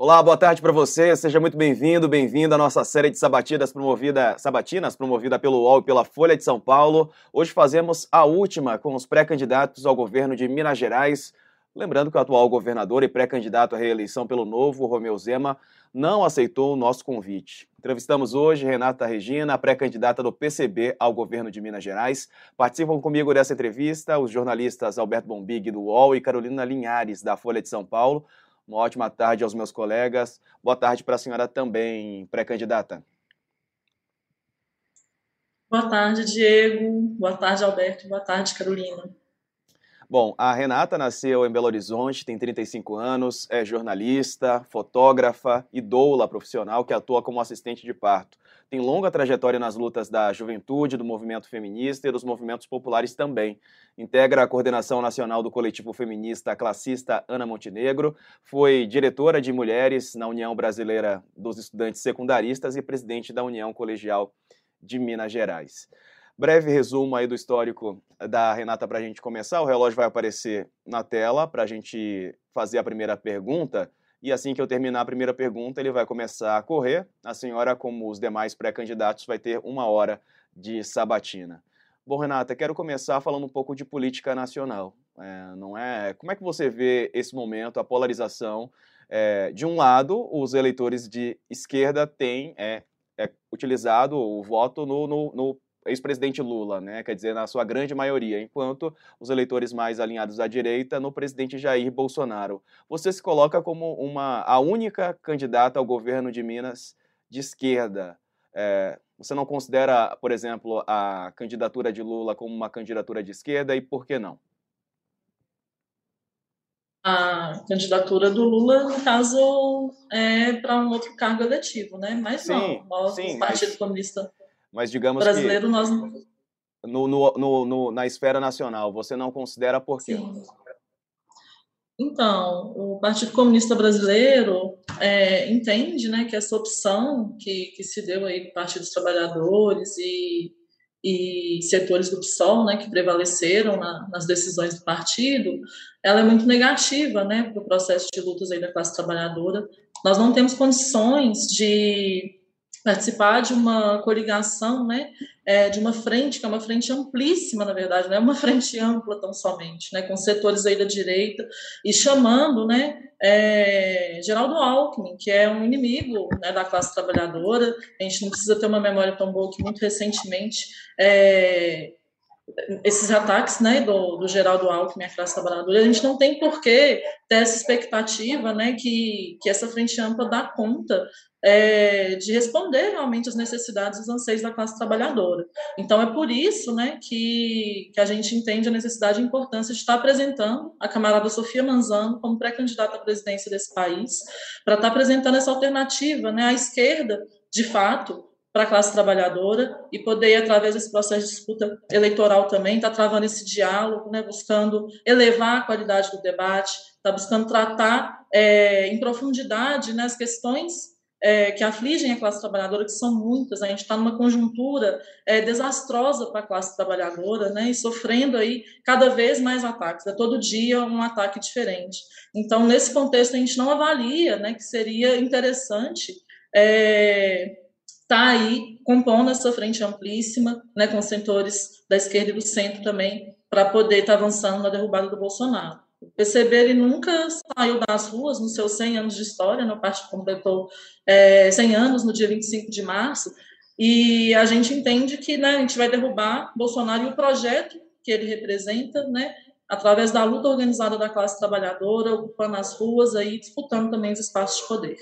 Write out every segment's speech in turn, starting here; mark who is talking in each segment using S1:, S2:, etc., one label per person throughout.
S1: Olá, boa tarde para você. Seja muito bem-vindo, bem-vinda à nossa série de sabatinas promovida, sabatinas promovida pelo UOL e pela Folha de São Paulo. Hoje fazemos a última com os pré-candidatos ao governo de Minas Gerais. Lembrando que o atual governador e pré-candidato à reeleição pelo Novo, Romeu Zema, não aceitou o nosso convite. Entrevistamos hoje Renata Regina, pré-candidata do PCB ao governo de Minas Gerais. Participam comigo dessa entrevista os jornalistas Alberto Bombig, do UOL, e Carolina Linhares, da Folha de São Paulo. Uma ótima tarde aos meus colegas. Boa tarde para a senhora também, pré-candidata.
S2: Boa tarde, Diego. Boa tarde, Alberto. Boa tarde, Carolina.
S1: Bom, a Renata nasceu em Belo Horizonte, tem 35 anos, é jornalista, fotógrafa e doula profissional que atua como assistente de parto. Tem longa trajetória nas lutas da juventude, do movimento feminista e dos movimentos populares também. Integra a coordenação nacional do coletivo feminista classista Ana Montenegro, foi diretora de mulheres na União Brasileira dos Estudantes Secundaristas e presidente da União Colegial de Minas Gerais. Breve resumo aí do histórico da Renata para a gente começar. O relógio vai aparecer na tela para a gente fazer a primeira pergunta. E assim que eu terminar a primeira pergunta, ele vai começar a correr. A senhora, como os demais pré-candidatos, vai ter uma hora de sabatina. Bom, Renata, quero começar falando um pouco de política nacional. É, não é? Como é que você vê esse momento, a polarização? É, de um lado, os eleitores de esquerda têm é, é utilizado o voto no, no, no ex-presidente Lula, né? quer dizer, na sua grande maioria, enquanto os eleitores mais alinhados à direita no presidente Jair Bolsonaro. Você se coloca como uma, a única candidata ao governo de Minas de esquerda. É, você não considera, por exemplo, a candidatura de Lula como uma candidatura de esquerda e por que não?
S2: A candidatura do Lula, no caso, é para um outro cargo eletivo, né? Mas sim, não, nós, sim, o Partido mas... Comunista
S1: mas digamos
S2: brasileiro,
S1: que
S2: nós
S1: no, no, no, no, na esfera nacional, você não considera por quê? Sim.
S2: Então, o Partido Comunista Brasileiro é, entende né, que essa opção que, que se deu aí do Partido dos Trabalhadores e, e setores do PSOL, né, que prevaleceram na, nas decisões do partido, ela é muito negativa né, para o processo de lutas aí da classe trabalhadora. Nós não temos condições de participar de uma coligação, né, é, de uma frente, que é uma frente amplíssima, na verdade, não é uma frente ampla tão somente, né, com setores aí da direita, e chamando, né, é, Geraldo Alckmin, que é um inimigo né, da classe trabalhadora, a gente não precisa ter uma memória tão boa que muito recentemente é, esses ataques né, do, do Geraldo Alckmin à classe trabalhadora, a gente não tem por que ter essa expectativa né, que, que essa frente ampla dá conta é, de responder realmente às necessidades e os anseios da classe trabalhadora. Então, é por isso né, que, que a gente entende a necessidade e a importância de estar apresentando a camarada Sofia Manzano como pré-candidata à presidência desse país, para estar apresentando essa alternativa né, à esquerda, de fato, para a classe trabalhadora e poder, através desse processo de disputa eleitoral também, estar tá travando esse diálogo, né, buscando elevar a qualidade do debate, está buscando tratar é, em profundidade né, as questões é, que afligem a classe trabalhadora, que são muitas, a gente está numa conjuntura é, desastrosa para a classe trabalhadora, né, e sofrendo aí cada vez mais ataques, é todo dia um ataque diferente. Então, nesse contexto, a gente não avalia né, que seria interessante é, está aí compondo essa frente amplíssima, né, com setores da esquerda e do centro também, para poder estar tá avançando na derrubada do Bolsonaro. O PCB ele nunca saiu das ruas nos seus 100 anos de história, né? o partido completou é, 100 anos no dia 25 de março, e a gente entende que né, a gente vai derrubar Bolsonaro e o projeto que ele representa, né, através da luta organizada da classe trabalhadora, ocupando as ruas, aí, disputando também os espaços de poder.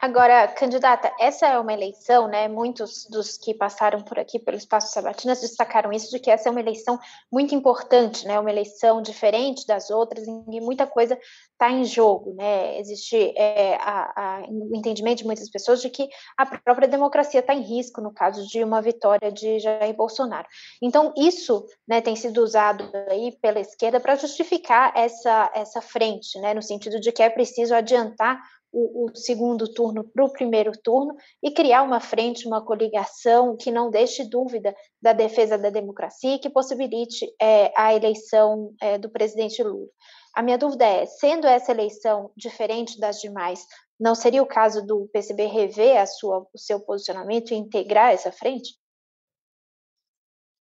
S3: Agora, candidata, essa é uma eleição, né? Muitos dos que passaram por aqui pelo Espaço Sabatinas destacaram isso, de que essa é uma eleição muito importante, né? Uma eleição diferente das outras, em que muita coisa está em jogo, né? Existe é, a, a, o entendimento de muitas pessoas de que a própria democracia está em risco no caso de uma vitória de Jair Bolsonaro. Então, isso né, tem sido usado aí pela esquerda para justificar essa, essa frente, né? No sentido de que é preciso adiantar o, o segundo turno para o primeiro turno e criar uma frente, uma coligação que não deixe dúvida da defesa da democracia e que possibilite é, a eleição é, do presidente Lula. A minha dúvida é, sendo essa eleição diferente das demais, não seria o caso do PCB rever a sua, o seu posicionamento e integrar essa frente?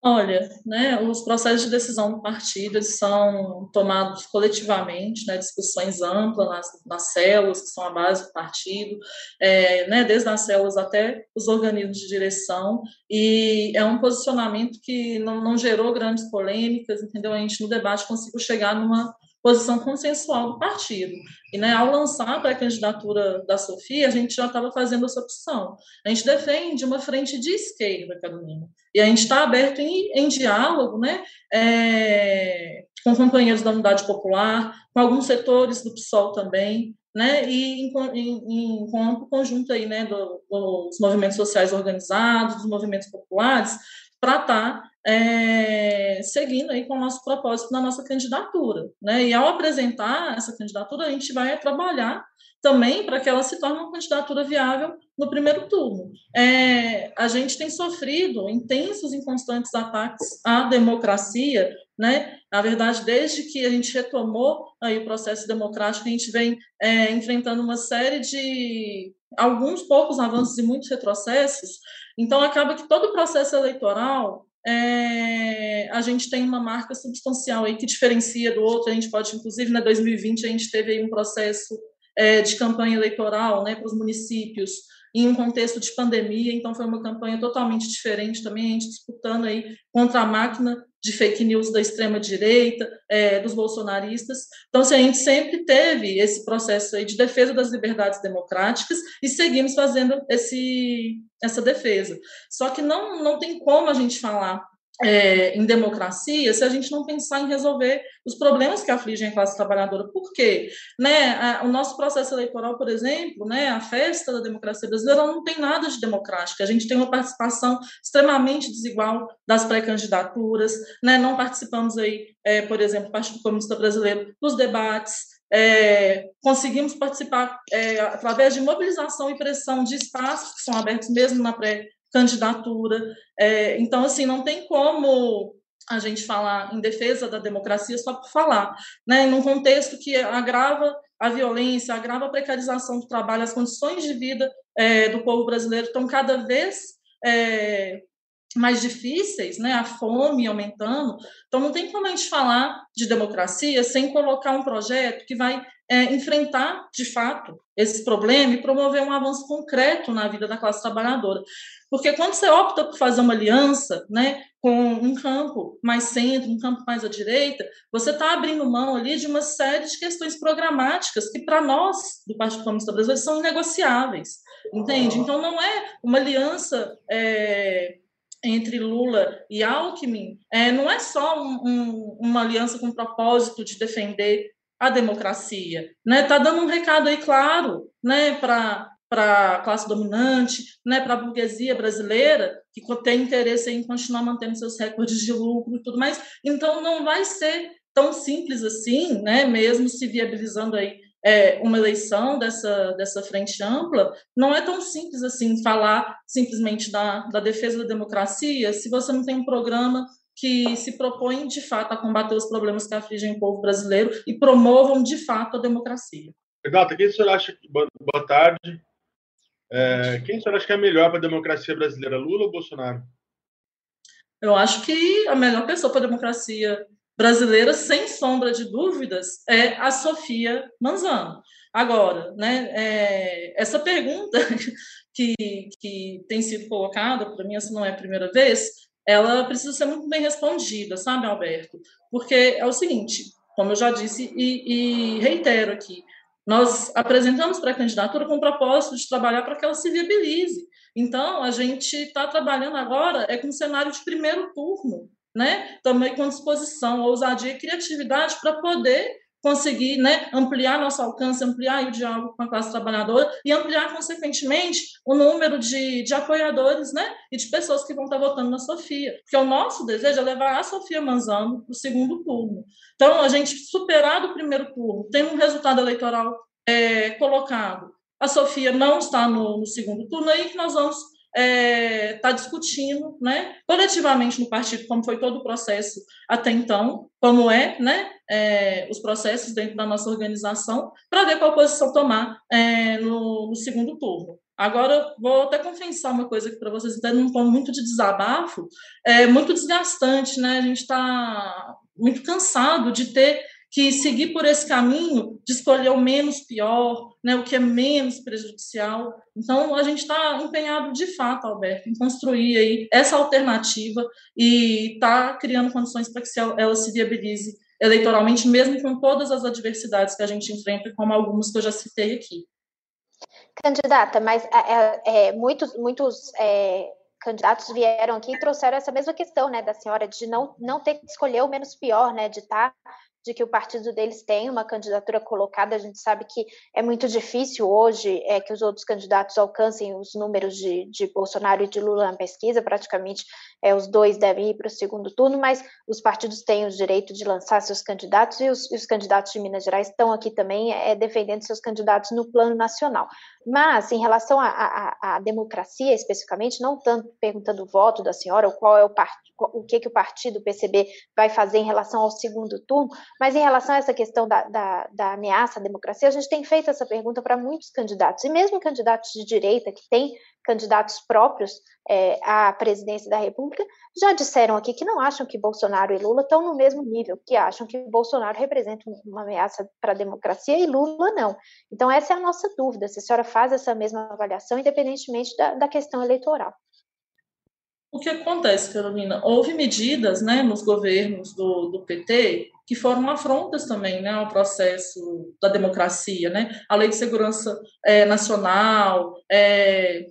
S2: Olha, né, os processos de decisão do partido são tomados coletivamente, né, discussões amplas nas, nas células, que são a base do partido, é, né, desde as células até os organismos de direção, e é um posicionamento que não, não gerou grandes polêmicas, entendeu? A gente, no debate, conseguiu chegar numa posição consensual do partido. E né, ao lançar a pré-candidatura da Sofia, a gente já estava fazendo essa opção. A gente defende uma frente de esquerda, Carolina. E a gente está aberto em, em, diálogo né, é, com companheiros da Unidade Popular, com alguns setores do PSOL também, né, e em, em, em conjunto aí, né, do, dos movimentos sociais organizados, dos movimentos populares, para estar tá, é, seguindo aí com o nosso propósito na nossa candidatura. Né? E ao apresentar essa candidatura, a gente vai trabalhar também para que ela se torne uma candidatura viável no primeiro turno. É, a gente tem sofrido intensos e constantes ataques à democracia, né? Na verdade, desde que a gente retomou aí o processo democrático, a gente vem é, enfrentando uma série de alguns poucos avanços e muitos retrocessos. Então, acaba que todo o processo eleitoral é, a gente tem uma marca substancial aí que diferencia do outro. A gente pode, inclusive, na 2020 a gente teve aí um processo é, de campanha eleitoral, né, para os municípios em um contexto de pandemia, então foi uma campanha totalmente diferente também, a gente disputando aí contra a máquina de fake news da extrema direita, é, dos bolsonaristas. Então, assim, a gente sempre teve esse processo aí de defesa das liberdades democráticas e seguimos fazendo esse, essa defesa. Só que não, não tem como a gente falar é, em democracia se a gente não pensar em resolver os problemas que afligem a classe trabalhadora. Por quê? Né, a, o nosso processo eleitoral, por exemplo, né, a festa da democracia brasileira não tem nada de democrática. A gente tem uma participação extremamente desigual das pré-candidaturas, né, não participamos aí, é, por exemplo, do Partido Comunista Brasileiro, dos debates, é, conseguimos participar é, através de mobilização e pressão de espaços que são abertos mesmo na pré candidatura. É, então, assim, não tem como a gente falar em defesa da democracia só por falar, né? Num contexto que agrava a violência, agrava a precarização do trabalho, as condições de vida é, do povo brasileiro estão cada vez é, mais difíceis, né? A fome aumentando. Então, não tem como a gente falar de democracia sem colocar um projeto que vai é, enfrentar, de fato, esse problema e promover um avanço concreto na vida da classe trabalhadora. Porque quando você opta por fazer uma aliança né, com um campo mais centro, um campo mais à direita, você está abrindo mão ali de uma série de questões programáticas que, para nós, do Partido Comunista Brasileiro, são negociáveis. Entende? Então, não é uma aliança. É, entre Lula e Alckmin é, não é só um, um, uma aliança com o propósito de defender a democracia, né? Tá dando um recado aí claro, né, para para a classe dominante, né, para a burguesia brasileira, que tem interesse em continuar mantendo seus recordes de lucro e tudo mais. Então, não vai ser tão simples assim, né, mesmo se viabilizando aí é, uma eleição dessa, dessa frente ampla, não é tão simples assim falar simplesmente da, da defesa da democracia se você não tem um programa que se propõe de fato a combater os problemas que afligem o povo brasileiro e promovam de fato a democracia.
S4: Renata, quem o senhor acha que. Boa tarde. É, quem o senhor acha que é melhor para a democracia brasileira, Lula ou Bolsonaro?
S2: Eu acho que a melhor pessoa para a democracia brasileira, sem sombra de dúvidas, é a Sofia Manzano. Agora, né, é, essa pergunta que, que tem sido colocada, para mim essa não é a primeira vez, ela precisa ser muito bem respondida, sabe, Alberto? Porque é o seguinte, como eu já disse e, e reitero aqui, nós apresentamos para a candidatura com o propósito de trabalhar para que ela se viabilize. Então, a gente está trabalhando agora é com um cenário de primeiro turno, né? Também com disposição, ousadia e criatividade para poder conseguir né, ampliar nosso alcance, ampliar o diálogo com a classe trabalhadora e ampliar, consequentemente, o número de, de apoiadores né, e de pessoas que vão estar votando na Sofia. Porque o nosso desejo é levar a Sofia Manzano para o segundo turno. Então, a gente, superado o primeiro turno, tem um resultado eleitoral é, colocado. A Sofia não está no, no segundo turno, aí que nós vamos está é, tá discutindo, né, coletivamente no partido, como foi todo o processo até então, como é, né, é, os processos dentro da nossa organização, para ver qual posição tomar é, no, no, segundo turno. Agora, vou até confessar uma coisa aqui para vocês, até num tom muito de desabafo, é muito desgastante, né? A gente está muito cansado de ter que seguir por esse caminho de escolher o menos pior, né, o que é menos prejudicial. Então, a gente está empenhado de fato, Alberto, em construir aí essa alternativa e está criando condições para que ela se viabilize eleitoralmente, mesmo com todas as adversidades que a gente enfrenta, como algumas que eu já citei aqui.
S3: Candidata, mas é, é, é muitos, muitos é, candidatos vieram aqui e trouxeram essa mesma questão, né, da senhora, de não, não ter que escolher o menos pior, né, de estar tá de que o partido deles tem uma candidatura colocada. A gente sabe que é muito difícil hoje é, que os outros candidatos alcancem os números de, de Bolsonaro e de Lula na pesquisa, praticamente é, os dois devem ir para o segundo turno, mas os partidos têm o direito de lançar seus candidatos e os, e os candidatos de Minas Gerais estão aqui também é, defendendo seus candidatos no plano nacional. Mas, em relação à democracia especificamente, não tanto perguntando o voto da senhora, ou qual é o, part, o que, que o partido PCB vai fazer em relação ao segundo turno, mas em relação a essa questão da, da, da ameaça à democracia, a gente tem feito essa pergunta para muitos candidatos, e mesmo candidatos de direita que têm candidatos próprios é, à presidência da República, já disseram aqui que não acham que Bolsonaro e Lula estão no mesmo nível, que acham que Bolsonaro representa uma ameaça para a democracia e Lula não. Então, essa é a nossa dúvida, se a senhora faz essa mesma avaliação, independentemente da, da questão eleitoral.
S2: O que acontece, Carolina? Houve medidas né, nos governos do, do PT que foram afrontas também né, ao processo da democracia, né? A Lei de Segurança é, Nacional, é,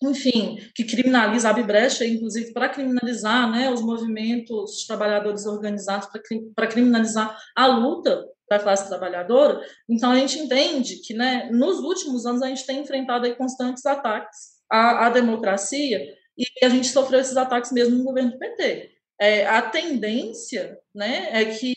S2: enfim, que criminaliza, abre brecha, inclusive, para criminalizar né, os movimentos trabalhadores organizados, para criminalizar a luta da classe trabalhadora. Então, a gente entende que, né, nos últimos anos, a gente tem enfrentado aí constantes ataques à, à democracia e a gente sofreu esses ataques mesmo no governo do PT. É, a tendência né, é que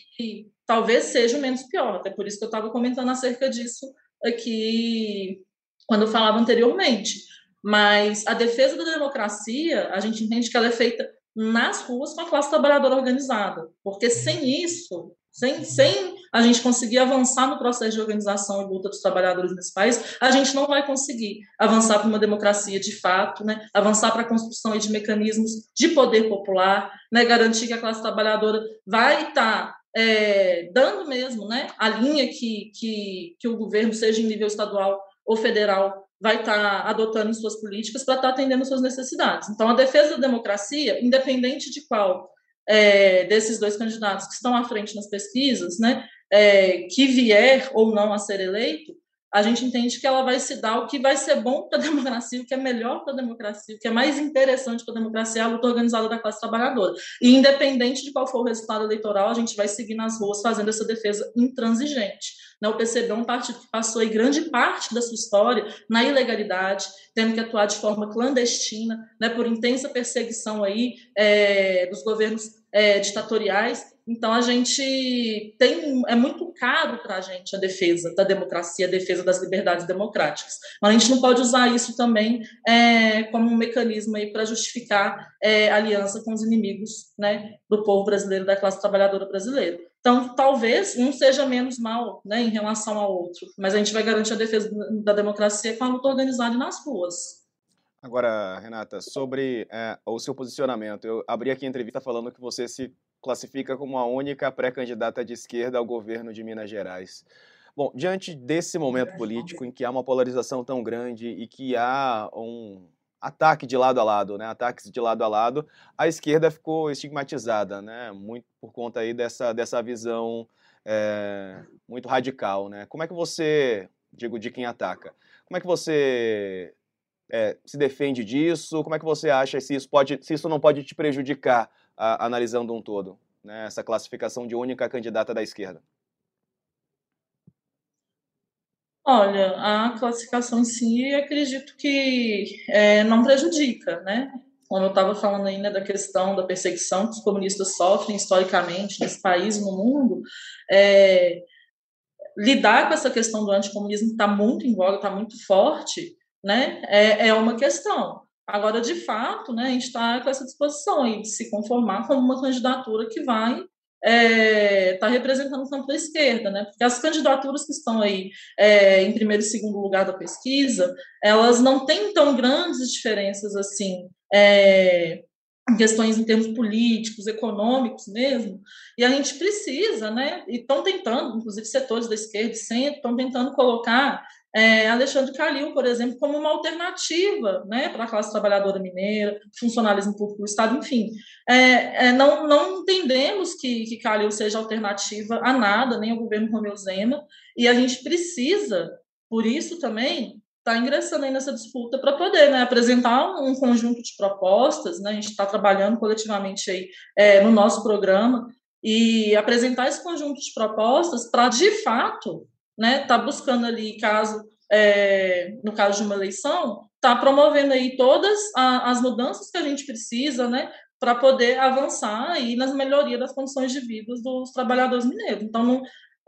S2: talvez seja o menos pior, até por isso que eu estava comentando acerca disso aqui quando eu falava anteriormente. Mas a defesa da democracia, a gente entende que ela é feita nas ruas com a classe trabalhadora organizada, porque sem isso, sem, sem a gente conseguir avançar no processo de organização e luta dos trabalhadores nesse país, a gente não vai conseguir avançar para uma democracia de fato, né? avançar para a construção de mecanismos de poder popular, né? garantir que a classe trabalhadora vai estar tá, é, dando mesmo né? a linha que, que, que o governo, seja em nível estadual ou federal, vai estar tá adotando suas políticas para estar tá atendendo suas necessidades. Então, a defesa da democracia, independente de qual é, desses dois candidatos que estão à frente nas pesquisas, né, é, que vier ou não a ser eleito, a gente entende que ela vai se dar o que vai ser bom para a democracia, o que é melhor para a democracia, o que é mais interessante para a democracia, é a luta organizada da classe trabalhadora. E independente de qual for o resultado eleitoral, a gente vai seguir nas ruas fazendo essa defesa intransigente. Né? O PCB é um partido que passou aí grande parte da sua história na ilegalidade, tendo que atuar de forma clandestina, né, por intensa perseguição aí é, dos governos é, ditatoriais então a gente tem é muito caro para a gente a defesa da democracia, a defesa das liberdades democráticas. Mas a gente não pode usar isso também é, como um mecanismo aí para justificar é, aliança com os inimigos, né, do povo brasileiro, da classe trabalhadora brasileira. Então talvez um seja menos mal, né, em relação ao outro, mas a gente vai garantir a defesa da democracia com a luta organizada nas ruas.
S1: Agora, Renata, sobre é, o seu posicionamento, eu abri aqui a entrevista falando que você se classifica como a única pré-candidata de esquerda ao governo de Minas Gerais. Bom, diante desse momento político em que há uma polarização tão grande e que há um ataque de lado a lado, né, ataques de lado a lado, a esquerda ficou estigmatizada, né, muito por conta aí dessa, dessa visão é, muito radical, né. Como é que você, digo, de quem ataca, como é que você é, se defende disso? Como é que você acha se isso, pode, se isso não pode te prejudicar a, analisando um todo, né, essa classificação de única candidata da esquerda?
S2: Olha, a classificação em si, acredito que é, não prejudica, né? Como eu estava falando ainda da questão da perseguição que os comunistas sofrem historicamente nesse país no mundo, é, lidar com essa questão do anticomunismo está muito em voga, está muito forte, né? É, é uma questão. Agora, de fato, né, a gente está com essa disposição aí de se conformar como uma candidatura que vai está é, tá representando o campo da esquerda, né? Porque as candidaturas que estão aí é, em primeiro e segundo lugar da pesquisa, elas não têm tão grandes diferenças assim. É, em questões em termos políticos, econômicos mesmo, e a gente precisa, né, e estão tentando, inclusive setores da esquerda e centro, estão tentando colocar é, Alexandre Calil, por exemplo, como uma alternativa né, para a classe trabalhadora mineira, funcionalismo público do Estado, enfim. É, é, não, não entendemos que, que Calil seja alternativa a nada, nem ao governo Romeu Zema, e a gente precisa, por isso também, estar tá ingressando aí nessa disputa para poder né, apresentar um conjunto de propostas, né, a gente está trabalhando coletivamente aí é, no nosso programa, e apresentar esse conjunto de propostas para, de fato, né, tá buscando ali, caso, é, no caso de uma eleição, tá promovendo aí todas a, as mudanças que a gente precisa, né, para poder avançar aí nas melhorias das condições de vida dos trabalhadores mineiros. Então, não,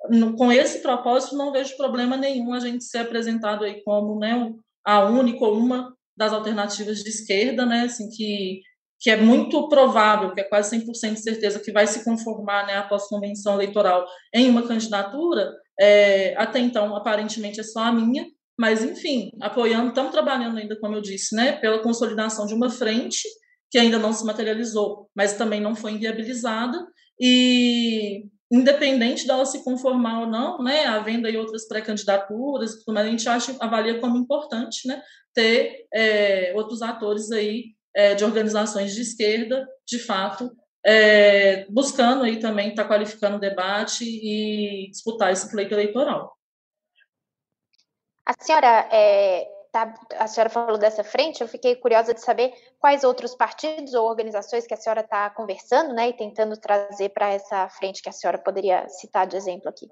S2: não, com esse propósito, não vejo problema nenhum a gente ser apresentado aí como, né, a única ou uma das alternativas de esquerda, né, assim, que que é muito provável, que é quase 100% de certeza que vai se conformar, né, após convenção eleitoral em uma candidatura, é, até então, aparentemente, é só a minha, mas, enfim, apoiando, estamos trabalhando ainda, como eu disse, né, pela consolidação de uma frente que ainda não se materializou, mas também não foi inviabilizada, e independente dela se conformar ou não, né, havendo aí outras pré-candidaturas, mas a gente acha, avalia como importante, né, ter é, outros atores aí é, de organizações de esquerda, de fato, é, buscando aí também estar tá qualificando o debate e disputar esse pleito eleitoral.
S3: A senhora, é, tá, a senhora falou dessa frente, eu fiquei curiosa de saber quais outros partidos ou organizações que a senhora está conversando, né, e tentando trazer para essa frente que a senhora poderia citar de exemplo aqui.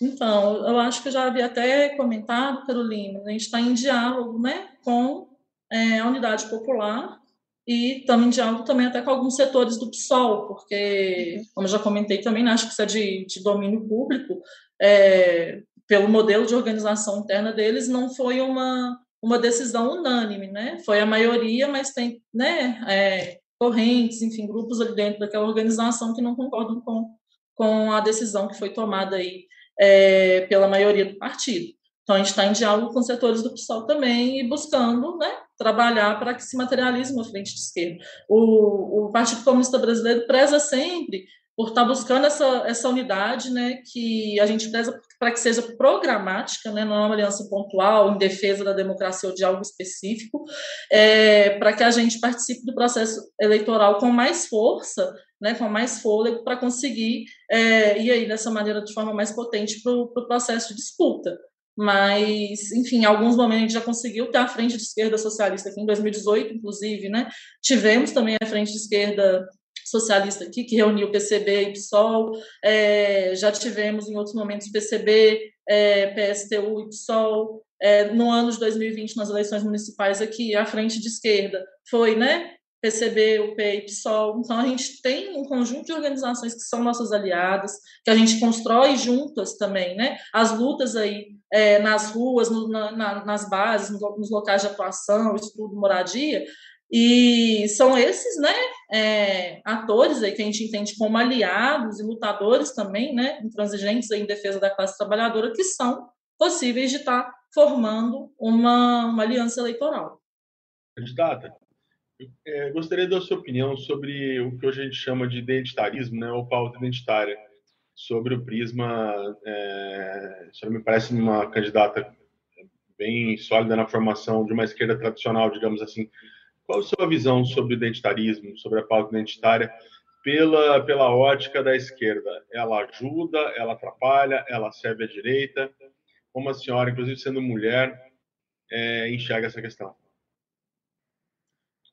S2: Então, eu acho que eu já havia até comentado, Carolina, a gente está em diálogo, né, com é, a unidade popular e estamos em diálogo também até com alguns setores do PSOL, porque, uhum. como eu já comentei também, né, acho que isso é de, de domínio público, é, pelo modelo de organização interna deles, não foi uma, uma decisão unânime, né? Foi a maioria, mas tem né, é, correntes, enfim, grupos ali dentro daquela organização que não concordam com, com a decisão que foi tomada aí é, pela maioria do partido. Então, a gente está em diálogo com setores do PSOL também e buscando né, trabalhar para que se materialize uma frente de esquerda. O, o Partido Comunista Brasileiro preza sempre por estar tá buscando essa, essa unidade, né, que a gente preza para que seja programática, né, não é uma aliança pontual em defesa da democracia ou de algo específico, é, para que a gente participe do processo eleitoral com mais força, né, com mais fôlego, para conseguir é, ir aí dessa maneira de forma mais potente para o pro processo de disputa mas, enfim, em alguns momentos a gente já conseguiu ter a frente de esquerda socialista aqui, em 2018, inclusive, né? Tivemos também a frente de esquerda socialista aqui, que reuniu PCB e PSOL, é, já tivemos em outros momentos PCB, é, PSTU e PSOL, é, no ano de 2020, nas eleições municipais aqui, a frente de esquerda foi, né, PCB, UP e PSOL. Então, a gente tem um conjunto de organizações que são nossas aliadas, que a gente constrói juntas também, né? As lutas aí é, nas ruas, no, na, nas bases, nos locais de atuação, estudo, moradia, e são esses, né, é, atores aí que a gente entende como aliados e lutadores também, né, intransigentes em defesa da classe trabalhadora, que são possíveis de estar formando uma, uma aliança eleitoral.
S4: Candidata, é, gostaria da sua opinião sobre o que hoje a gente chama de identitarismo, né, ou pauta identitária, sobre o prisma. É, me parece uma candidata bem sólida na formação de uma esquerda tradicional, digamos assim. Qual a sua visão sobre o identitarismo, sobre a pauta identitária, pela, pela ótica da esquerda? Ela ajuda, ela atrapalha, ela serve à direita? Como a senhora, inclusive sendo mulher, é, enxerga essa questão?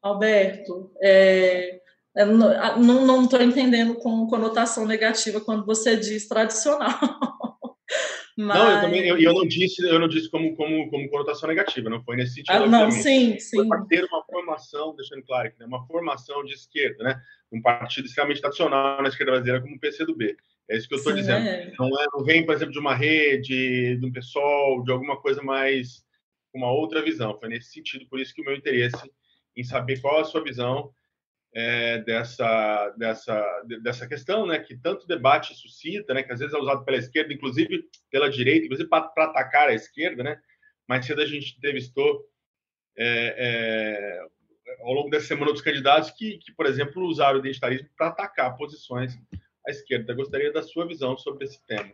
S2: Alberto, é, é não estou entendendo com conotação negativa quando você diz tradicional.
S4: Mas... Não, eu também eu, eu, não disse, eu não disse como, como, como conotação negativa, não foi nesse sentido.
S2: Ah, não, sim, sim. Foi
S4: ter uma formação, deixando claro aqui, né, uma formação de esquerda, né? Um partido extremamente tradicional na esquerda brasileira como o PCdoB. É isso que eu estou dizendo. É. Não, é, não vem, por exemplo, de uma rede, de um pessoal, de alguma coisa mais com uma outra visão. Foi nesse sentido, por isso que o meu interesse em saber qual a sua visão é, dessa, dessa, dessa questão, né, que tanto debate suscita, né, que às vezes é usado pela esquerda, inclusive pela direita, inclusive para atacar a esquerda, né. Mais cedo a gente entrevistou é, é, ao longo dessa semana dos candidatos que, que, por exemplo, usaram o identitarismo para atacar posições à esquerda. Eu gostaria da sua visão sobre esse tema.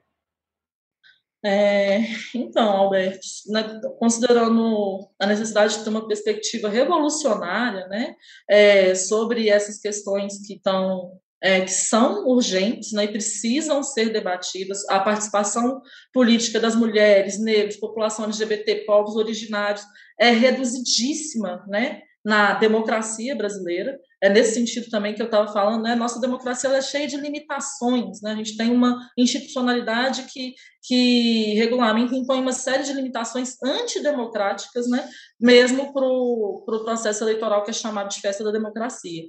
S2: É, então, Alberto, né, considerando a necessidade de ter uma perspectiva revolucionária né, é, sobre essas questões que estão é, que são urgentes né, e precisam ser debatidas, a participação política das mulheres, negros, população LGBT, povos originários é reduzidíssima, né? na democracia brasileira. É nesse sentido também que eu estava falando, né? Nossa democracia é cheia de limitações, né? A gente tem uma institucionalidade que, que regulamenta impõe uma série de limitações antidemocráticas, né? Mesmo para o pro processo eleitoral que é chamado de festa da democracia.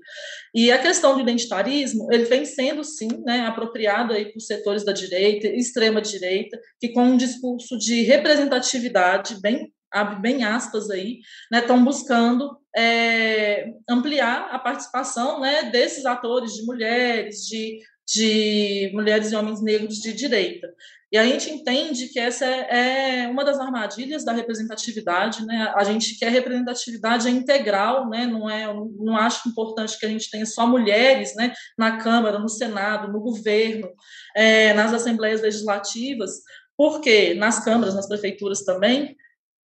S2: E a questão do identitarismo, ele vem sendo, sim, né, apropriado aí por setores da direita, extrema direita, que com um discurso de representatividade bem abre bem aspas aí, estão né, buscando é, ampliar a participação né, desses atores de mulheres, de, de mulheres e homens negros de direita. E a gente entende que essa é, é uma das armadilhas da representatividade, né? A gente quer representatividade integral, né? Não é, não acho importante que a gente tenha só mulheres, né? Na Câmara, no Senado, no governo, é, nas assembleias legislativas, porque nas câmaras, nas prefeituras também,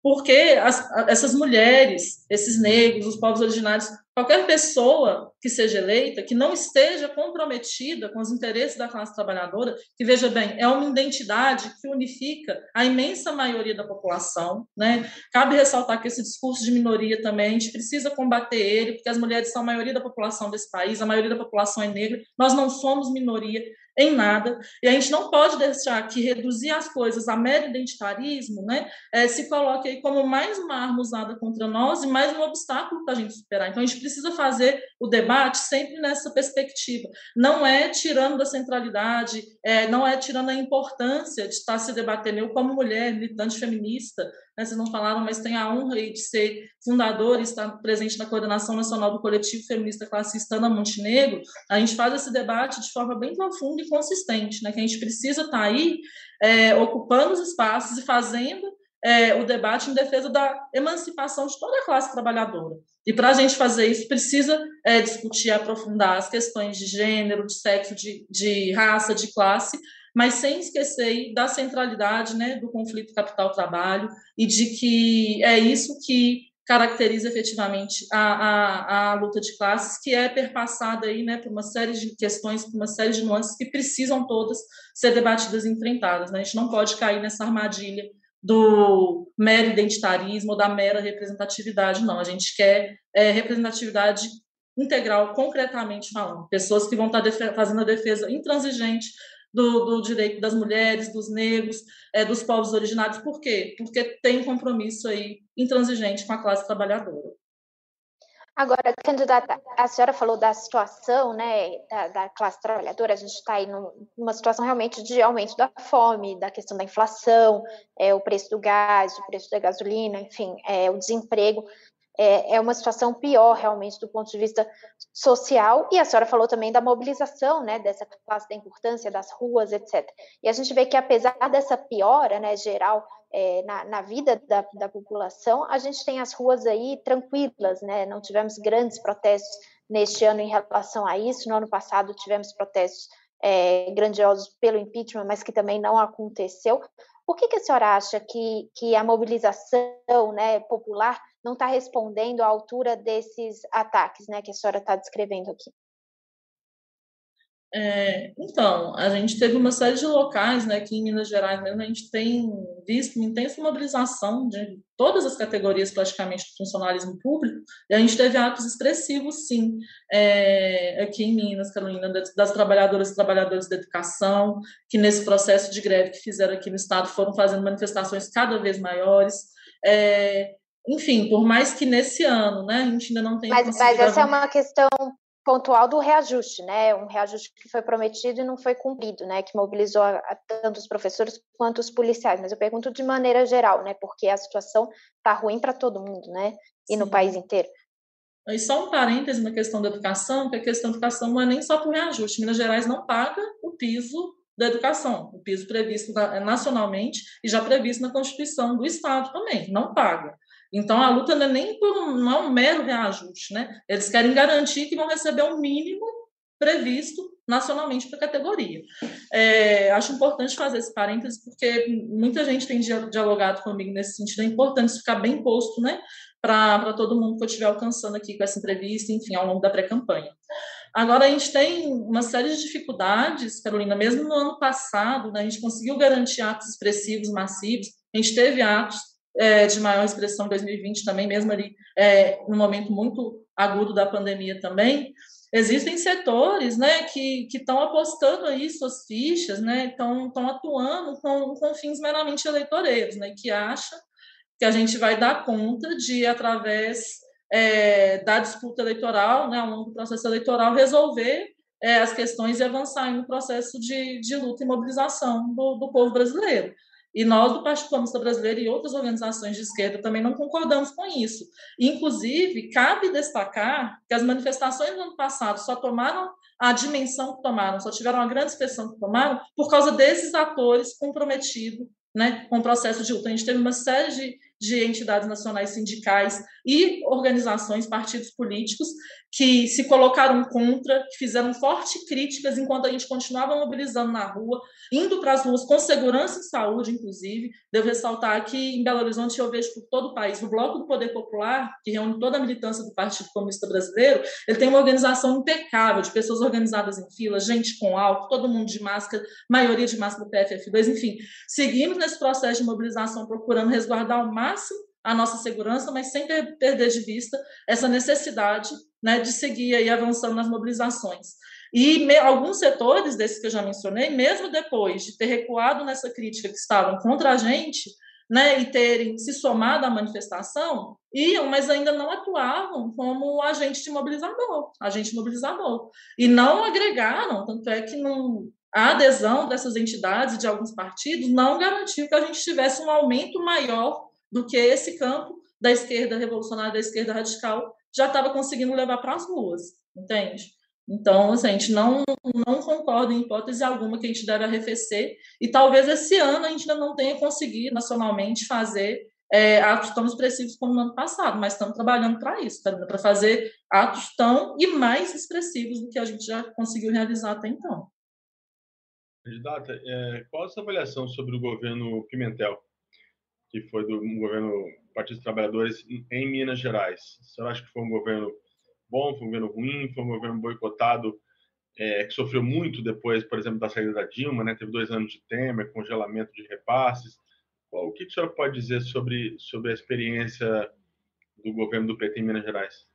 S2: porque as, essas mulheres, esses negros, os povos originários, qualquer pessoa que seja eleita, que não esteja comprometida com os interesses da classe trabalhadora, que veja bem, é uma identidade que unifica a imensa maioria da população, né? Cabe ressaltar que esse discurso de minoria também a gente precisa combater ele, porque as mulheres são a maioria da população desse país, a maioria da população é negra, nós não somos minoria, em nada. E a gente não pode deixar que reduzir as coisas a mero identitarismo né, é, se coloque aí como mais uma arma usada contra nós e mais um obstáculo para a gente superar. Então, a gente precisa fazer o debate sempre nessa perspectiva. Não é tirando da centralidade, é, não é tirando a importância de estar se debatendo. Eu, como mulher, militante feminista, né, vocês não falaram, mas tem a honra de ser fundador e estar presente na coordenação nacional do coletivo feminista classista Ana Montenegro, a gente faz esse debate de forma bem profunda consistente, né, que a gente precisa estar aí é, ocupando os espaços e fazendo é, o debate em defesa da emancipação de toda a classe trabalhadora. E para a gente fazer isso, precisa é, discutir, aprofundar as questões de gênero, de sexo, de, de raça, de classe, mas sem esquecer da centralidade né, do conflito capital-trabalho e de que é isso que caracteriza efetivamente a, a, a, luta de classes, que é perpassada aí, né, por uma série de questões, por uma série de nuances que precisam todas ser debatidas e enfrentadas. Né? A gente não pode cair nessa armadilha do mero identitarismo ou da mera representatividade, não. A gente quer é, representatividade integral, concretamente falando. Pessoas que vão estar fazendo a defesa intransigente do, do, direito das mulheres, dos negros, é, dos povos originários. Por quê? Porque tem um compromisso aí intransigente com a classe trabalhadora.
S3: Agora, candidata, a senhora falou da situação né, da, da classe trabalhadora, a gente está aí numa situação realmente de aumento da fome, da questão da inflação, é, o preço do gás, o preço da gasolina, enfim, é, o desemprego é, é uma situação pior, realmente, do ponto de vista social. E a senhora falou também da mobilização, né, dessa classe, da importância das ruas, etc. E a gente vê que, apesar dessa piora, né, geral, é, na, na, vida da, da, população, a gente tem as ruas aí tranquilas, né? Não tivemos grandes protestos neste ano em relação a isso. No ano passado tivemos protestos é, grandiosos pelo impeachment, mas que também não aconteceu. Por que, que a senhora acha que, que a mobilização né, popular não está respondendo à altura desses ataques né, que a senhora está descrevendo aqui?
S2: É, então, a gente teve uma série de locais, né, aqui em Minas Gerais mesmo, a gente tem visto uma intensa mobilização de todas as categorias praticamente do funcionalismo público, e a gente teve atos expressivos, sim, é, aqui em Minas, Carolina, das, das trabalhadoras e trabalhadores da educação, que nesse processo de greve que fizeram aqui no Estado foram fazendo manifestações cada vez maiores, é, enfim, por mais que nesse ano, né, a gente ainda não tenha
S3: mas, mas essa é uma questão pontual do reajuste, né? Um reajuste que foi prometido e não foi cumprido, né? Que mobilizou a, a, tanto os professores quanto os policiais. Mas eu pergunto de maneira geral, né? Porque a situação está ruim para todo mundo, né? E Sim. no país inteiro.
S2: E só um parêntese na questão da educação, que a questão da educação não é nem só por reajuste. Minas Gerais não paga o piso da educação, o piso previsto nacionalmente e já previsto na Constituição do Estado também, não paga. Então, a luta não é nem por um, não é um mero reajuste, né? Eles querem garantir que vão receber o mínimo previsto nacionalmente para a categoria. É, acho importante fazer esse parênteses, porque muita gente tem dialogado comigo nesse sentido, é importante ficar bem posto, né? Para todo mundo que eu estiver alcançando aqui com essa entrevista, enfim, ao longo da pré-campanha. Agora, a gente tem uma série de dificuldades, Carolina, mesmo no ano passado, né, a gente conseguiu garantir atos expressivos massivos, a gente teve atos é, de maior expressão em 2020 também, mesmo ali é, no momento muito agudo da pandemia também, existem setores né, que estão apostando aí suas fichas, né, estão atuando com, com fins meramente eleitoreiros, né, que acham que a gente vai dar conta de, através é, da disputa eleitoral, né, ao longo do processo eleitoral, resolver é, as questões e avançar no processo de, de luta e mobilização do, do povo brasileiro. E nós, do Partido Comunista Brasileiro e outras organizações de esquerda, também não concordamos com isso. Inclusive, cabe destacar que as manifestações do ano passado só tomaram a dimensão que tomaram, só tiveram a grande expressão que tomaram, por causa desses atores comprometidos né, com o processo de luta. A gente teve uma série de, de entidades nacionais sindicais e organizações, partidos políticos, que se colocaram contra, que fizeram fortes críticas enquanto a gente continuava mobilizando na rua, indo para as ruas com segurança e saúde, inclusive. Devo ressaltar que em Belo Horizonte eu vejo por todo o país, o Bloco do Poder Popular, que reúne toda a militância do Partido Comunista Brasileiro, ele tem uma organização impecável, de pessoas organizadas em fila, gente com álcool, todo mundo de máscara, maioria de máscara do PFF2, enfim. Seguimos nesse processo de mobilização procurando resguardar ao máximo a nossa segurança, mas sem perder de vista essa necessidade né, de seguir aí avançando nas mobilizações. E me, alguns setores desses que eu já mencionei, mesmo depois de ter recuado nessa crítica que estavam contra a gente, né, e terem se somado à manifestação, iam, mas ainda não atuavam como agente de mobilizador, agente mobilizador. E não agregaram, tanto é que não, a adesão dessas entidades e de alguns partidos não garantiu que a gente tivesse um aumento maior do que esse campo da esquerda revolucionária, da esquerda radical, já estava conseguindo levar para as ruas, entende? Então, assim, a gente não, não concorda em hipótese alguma que a gente deve arrefecer, e talvez esse ano a gente ainda não tenha conseguido nacionalmente fazer é, atos tão expressivos como no ano passado, mas estamos trabalhando para isso, tá? para fazer atos tão e mais expressivos do que a gente já conseguiu realizar até então.
S4: Candidata, é, qual a sua avaliação sobre o governo Pimentel? Que foi do governo Partido dos Trabalhadores em Minas Gerais. Você acha que foi um governo bom, foi um governo ruim, foi um governo boicotado, é, que sofreu muito depois, por exemplo, da saída da Dilma, né? Teve dois anos de Temer, congelamento de repasses. O que, que o senhor pode dizer sobre, sobre a experiência do governo do PT em Minas Gerais?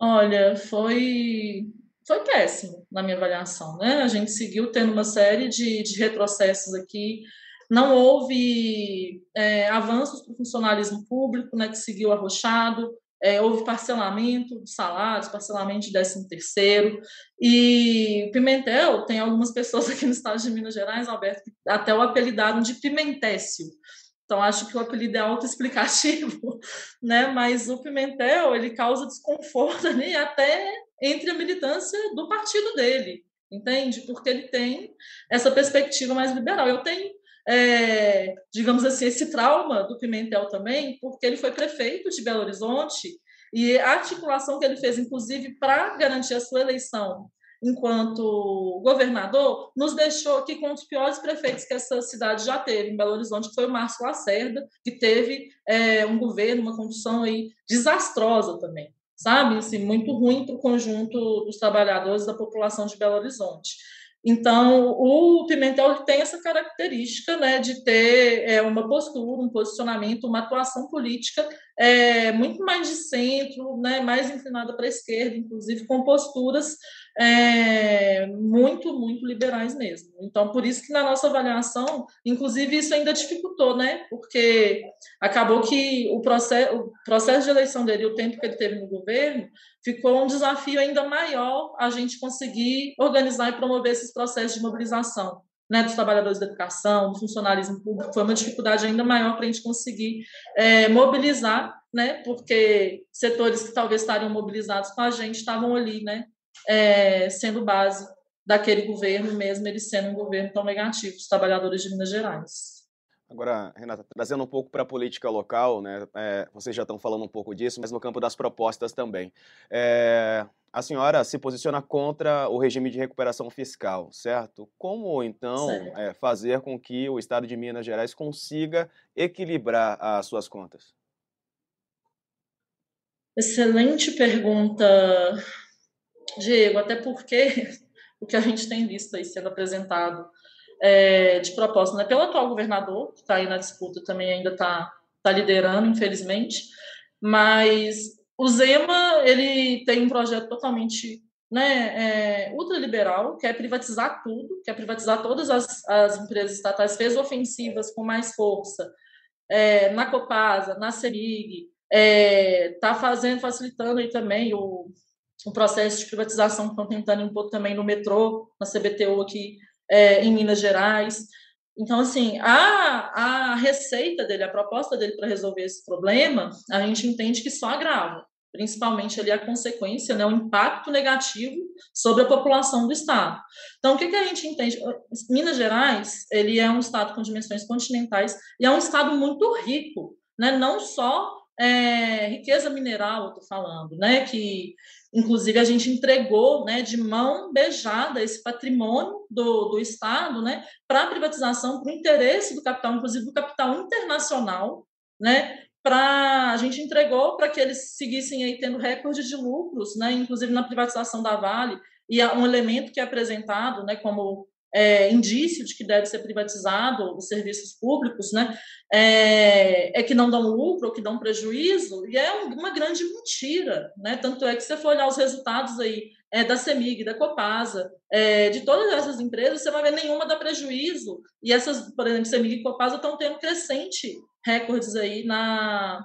S2: Olha, foi foi péssimo na minha avaliação, né? A gente seguiu tendo uma série de, de retrocessos aqui, não houve é, avanços para o funcionalismo público, né, que seguiu arrochado, é, houve parcelamento de salários, parcelamento de 13 terceiro, e Pimentel, tem algumas pessoas aqui no estado de Minas Gerais, Alberto, que até o apelidaram de Pimentécio, então acho que o apelido é autoexplicativo, né, mas o Pimentel, ele causa desconforto ali até entre a militância do partido dele, entende? Porque ele tem essa perspectiva mais liberal. Eu tenho é, digamos assim, esse trauma do Pimentel também, porque ele foi prefeito de Belo Horizonte e a articulação que ele fez, inclusive, para garantir a sua eleição enquanto governador, nos deixou aqui com um dos piores prefeitos que essa cidade já teve em Belo Horizonte, que foi o Márcio Lacerda, que teve é, um governo, uma condução aí desastrosa também, sabe? Assim, muito ruim para o conjunto dos trabalhadores da população de Belo Horizonte. Então, o Pimentel tem essa característica né, de ter é, uma postura, um posicionamento, uma atuação política é, muito mais de centro, né, mais inclinada para a esquerda, inclusive com posturas é, muito, muito liberais mesmo. Então, por isso que na nossa avaliação, inclusive, isso ainda dificultou, né? Porque acabou que o processo, o processo de eleição dele, o tempo que ele teve no governo, ficou um desafio ainda maior a gente conseguir organizar e promover esses processos de mobilização. Né, dos trabalhadores da educação, do funcionalismo público, foi uma dificuldade ainda maior para a gente conseguir é, mobilizar, né, porque setores que talvez estariam mobilizados com a gente estavam ali, né, é, sendo base daquele governo, mesmo ele sendo um governo tão negativo, os trabalhadores de Minas Gerais.
S1: Agora, Renata, trazendo um pouco para a política local, né, é, vocês já estão falando um pouco disso, mas no campo das propostas também. É, a senhora se posiciona contra o regime de recuperação fiscal, certo? Como, então, é, fazer com que o Estado de Minas Gerais consiga equilibrar as suas contas?
S2: Excelente pergunta, Diego, até porque o que a gente tem visto aí sendo apresentado é, de propósito né, pelo atual governador, que está aí na disputa, também ainda está tá liderando, infelizmente, mas o Zema ele tem um projeto totalmente né, é, ultraliberal, quer privatizar tudo, quer privatizar todas as, as empresas estatais, fez ofensivas com mais força é, na Copasa, na CEMIG, está é, tá fazendo, facilitando aí também o, o processo de privatização estão tentando impor também no metrô, na CBTU aqui é, em Minas Gerais. Então, assim, a, a receita dele, a proposta dele para resolver esse problema, a gente entende que só agrava, principalmente ali a consequência, né, o impacto negativo sobre a população do Estado. Então, o que, que a gente entende? Minas Gerais, ele é um Estado com dimensões continentais e é um Estado muito rico, né, não só é, riqueza mineral, eu estou falando, né, que Inclusive, a gente entregou né, de mão beijada esse patrimônio do, do Estado né, para privatização, para o interesse do capital, inclusive do capital internacional, né, para a gente entregou para que eles seguissem aí tendo recorde de lucros, né, inclusive na privatização da Vale, e um elemento que é apresentado né, como é, indício de que deve ser privatizado os serviços públicos, né, é, é, que não dão lucro que dão prejuízo, e é uma grande mentira, né, tanto é que você for olhar os resultados aí é, da CEMIG, da Copasa, é, de todas essas empresas, você vai ver nenhuma dá prejuízo, e essas, por exemplo, CEMIG e Copasa estão tendo crescente recordes aí na,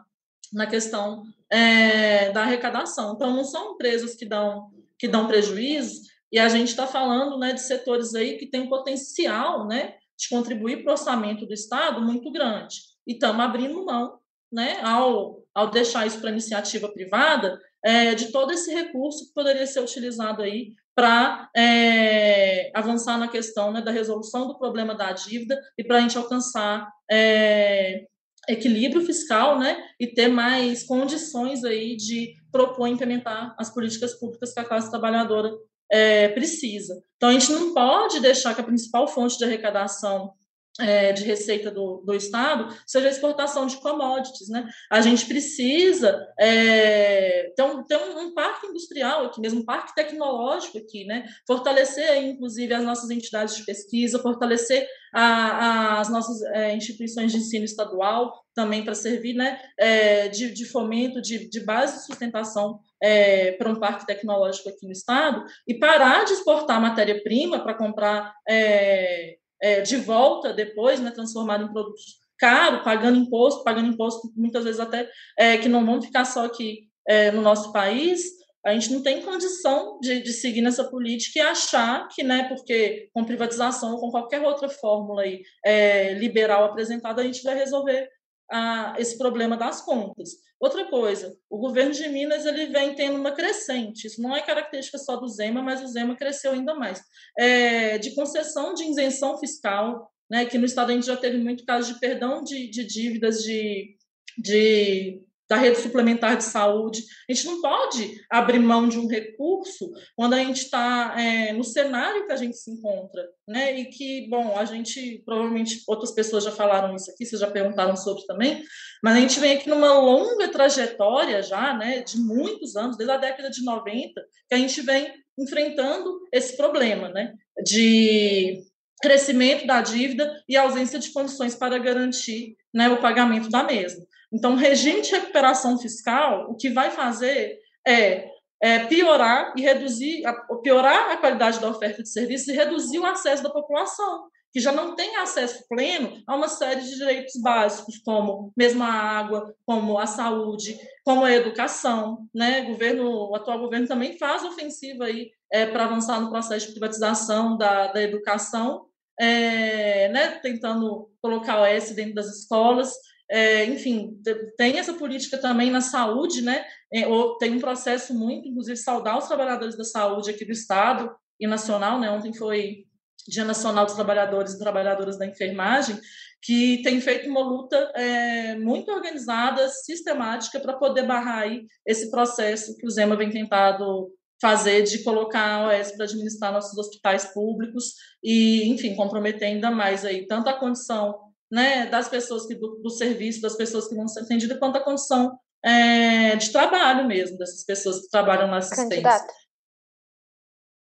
S2: na questão é, da arrecadação, então não são empresas que dão, que dão prejuízo, e a gente está falando né, de setores aí que têm um potencial né, de contribuir para o orçamento do Estado muito grande. E estamos abrindo mão, né, ao, ao deixar isso para iniciativa privada, é, de todo esse recurso que poderia ser utilizado aí para é, avançar na questão né, da resolução do problema da dívida e para a gente alcançar é, equilíbrio fiscal né, e ter mais condições aí de propor e implementar as políticas públicas que a classe trabalhadora é, precisa. Então, a gente não pode deixar que a principal fonte de arrecadação é, de receita do, do Estado seja a exportação de commodities. Né? A gente precisa é, ter, um, ter um, parque industrial aqui mesmo, um parque tecnológico aqui, né? fortalecer, inclusive, as nossas entidades de pesquisa, fortalecer a, a, as nossas é, instituições de ensino estadual também para servir né, é, de, de, fomento, de, de base de sustentação é, para um parque tecnológico aqui no estado e parar de exportar matéria-prima para comprar é, é, de volta depois, né, transformado em produtos caros, pagando imposto, pagando imposto muitas vezes até é, que não vão ficar só aqui é, no nosso país. A gente não tem condição de, de, seguir nessa política e achar que, né, porque com privatização ou com qualquer outra fórmula aí, é, liberal apresentada, a gente vai resolver a, esse problema das contas. Outra coisa, o governo de Minas ele vem tendo uma crescente, isso não é característica só do Zema, mas o Zema cresceu ainda mais, é, de concessão de isenção fiscal, né, que no estado a gente já teve muito caso de perdão de, de dívidas de, de da rede suplementar de saúde. A gente não pode abrir mão de um recurso quando a gente está é, no cenário que a gente se encontra, né? E que, bom, a gente, provavelmente, outras pessoas já falaram isso aqui, vocês já perguntaram sobre também, mas a gente vem aqui numa longa trajetória já, né, de muitos anos, desde a década de 90, que a gente vem enfrentando esse problema, né, de crescimento da dívida e ausência de condições para garantir né, o pagamento da mesma. Então, o regime de recuperação fiscal, o que vai fazer é é, piorar e reduzir, a, piorar a qualidade da oferta de serviços e reduzir o acesso da população, que já não tem acesso pleno a uma série de direitos básicos, como mesmo a água, como a saúde, como a educação. Né? O, governo, o atual governo também faz ofensiva aí é, para avançar no processo de privatização da, da educação, é, né? tentando colocar o S dentro das escolas. É, enfim, tem essa política também na saúde, né? É, tem um processo muito, inclusive, saudar os trabalhadores da saúde aqui do Estado e nacional, né? Ontem foi Dia Nacional dos Trabalhadores e Trabalhadoras da Enfermagem, que tem feito uma luta é, muito organizada, sistemática, para poder barrar aí esse processo que o Zema vem tentado fazer de colocar a OS para administrar nossos hospitais públicos e, enfim, comprometer ainda mais aí tanto a condição né, das pessoas que do, do serviço, das pessoas que vão ser atendidas, quanto a condição é, de trabalho mesmo dessas pessoas que trabalham na assistência. Candidata.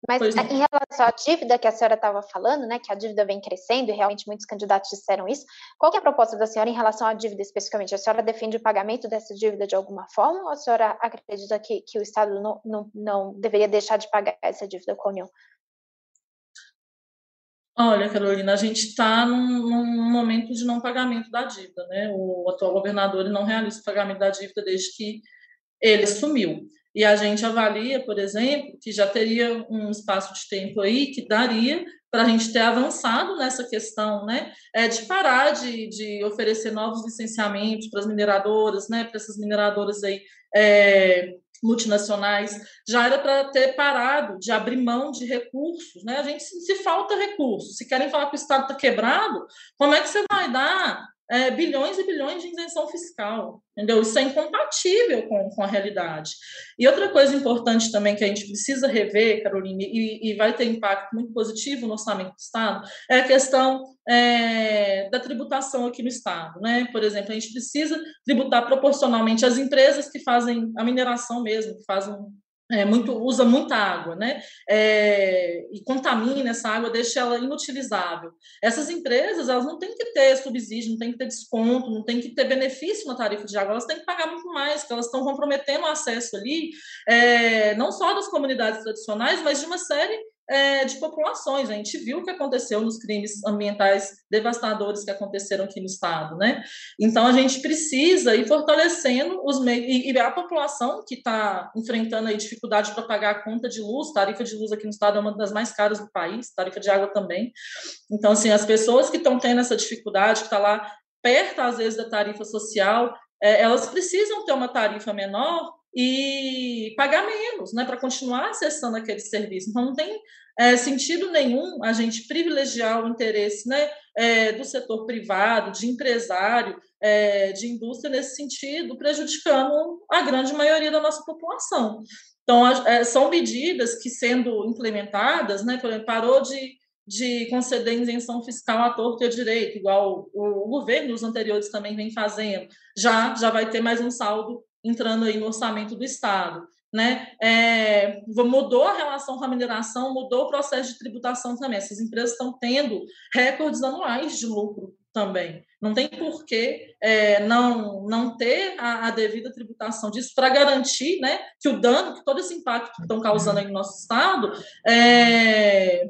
S3: Mas pois em relação à dívida que a senhora estava falando, né, que a dívida vem crescendo, e realmente muitos candidatos disseram isso, qual é a proposta da senhora em relação à dívida especificamente? A senhora defende o pagamento dessa dívida de alguma forma, ou a senhora acredita que, que o Estado não, não, não deveria deixar de pagar essa dívida com a União?
S2: Olha, Carolina, a gente está num, num, momento de não pagamento da dívida, né? O atual governador ele não realiza o pagamento da dívida desde que ele sumiu. E a gente avalia, por exemplo, que já teria um espaço de tempo aí que daria para a gente ter avançado nessa questão, né, é de parar de, de oferecer novos licenciamentos para as mineradoras, né, para essas mineradoras aí é, multinacionais, já era para ter parado de abrir mão de recursos, né? A gente se falta recursos, se querem falar que o Estado está quebrado, como é que você vai dar é, bilhões e bilhões de isenção fiscal, entendeu? Isso é incompatível com, com a realidade. E outra coisa importante também que a gente precisa rever, Carolina, e, e vai ter impacto muito positivo no orçamento do Estado, é a questão é, da tributação aqui no Estado, né? Por exemplo, a gente precisa tributar proporcionalmente as empresas que fazem a mineração mesmo, que fazem é, muito, usa muita água, né? É, e contamina essa água, deixa ela inutilizável. Essas empresas, elas não têm que ter subsídio, não têm que ter desconto, não têm que ter benefício na tarifa de água, elas têm que pagar muito mais, porque elas estão comprometendo o acesso ali, é, não só das comunidades tradicionais, mas de uma série é, de populações. A gente viu o que aconteceu nos crimes ambientais devastadores que aconteceram aqui no estado, né? Então a gente precisa ir fortalecendo os meios e, e a população que está enfrentando aí dificuldade para pagar a conta de luz, tarifa de luz aqui no estado é uma das mais caras do país, tarifa de água também. Então assim as pessoas que estão tendo essa dificuldade, que está lá perto às vezes da tarifa social, é, elas precisam ter uma tarifa menor e pagar menos, né, para continuar acessando aquele serviço. Então, não tem é, sentido nenhum a gente privilegiar o interesse né, é, do setor privado, de empresário, é, de indústria nesse sentido, prejudicando a grande maioria da nossa população. Então, são medidas que, sendo implementadas, né, por exemplo, parou de, de conceder isenção fiscal à torto e à direito, igual o, o governo, os anteriores também vem fazendo, já, já vai ter mais um saldo entrando aí no orçamento do Estado. Né? É, mudou a relação com a mineração, mudou o processo de tributação também. Essas empresas estão tendo recordes anuais de lucro também. Não tem por que é, não, não ter a, a devida tributação disso para garantir né, que o dano, que todo esse impacto que estão causando aí no nosso Estado, é,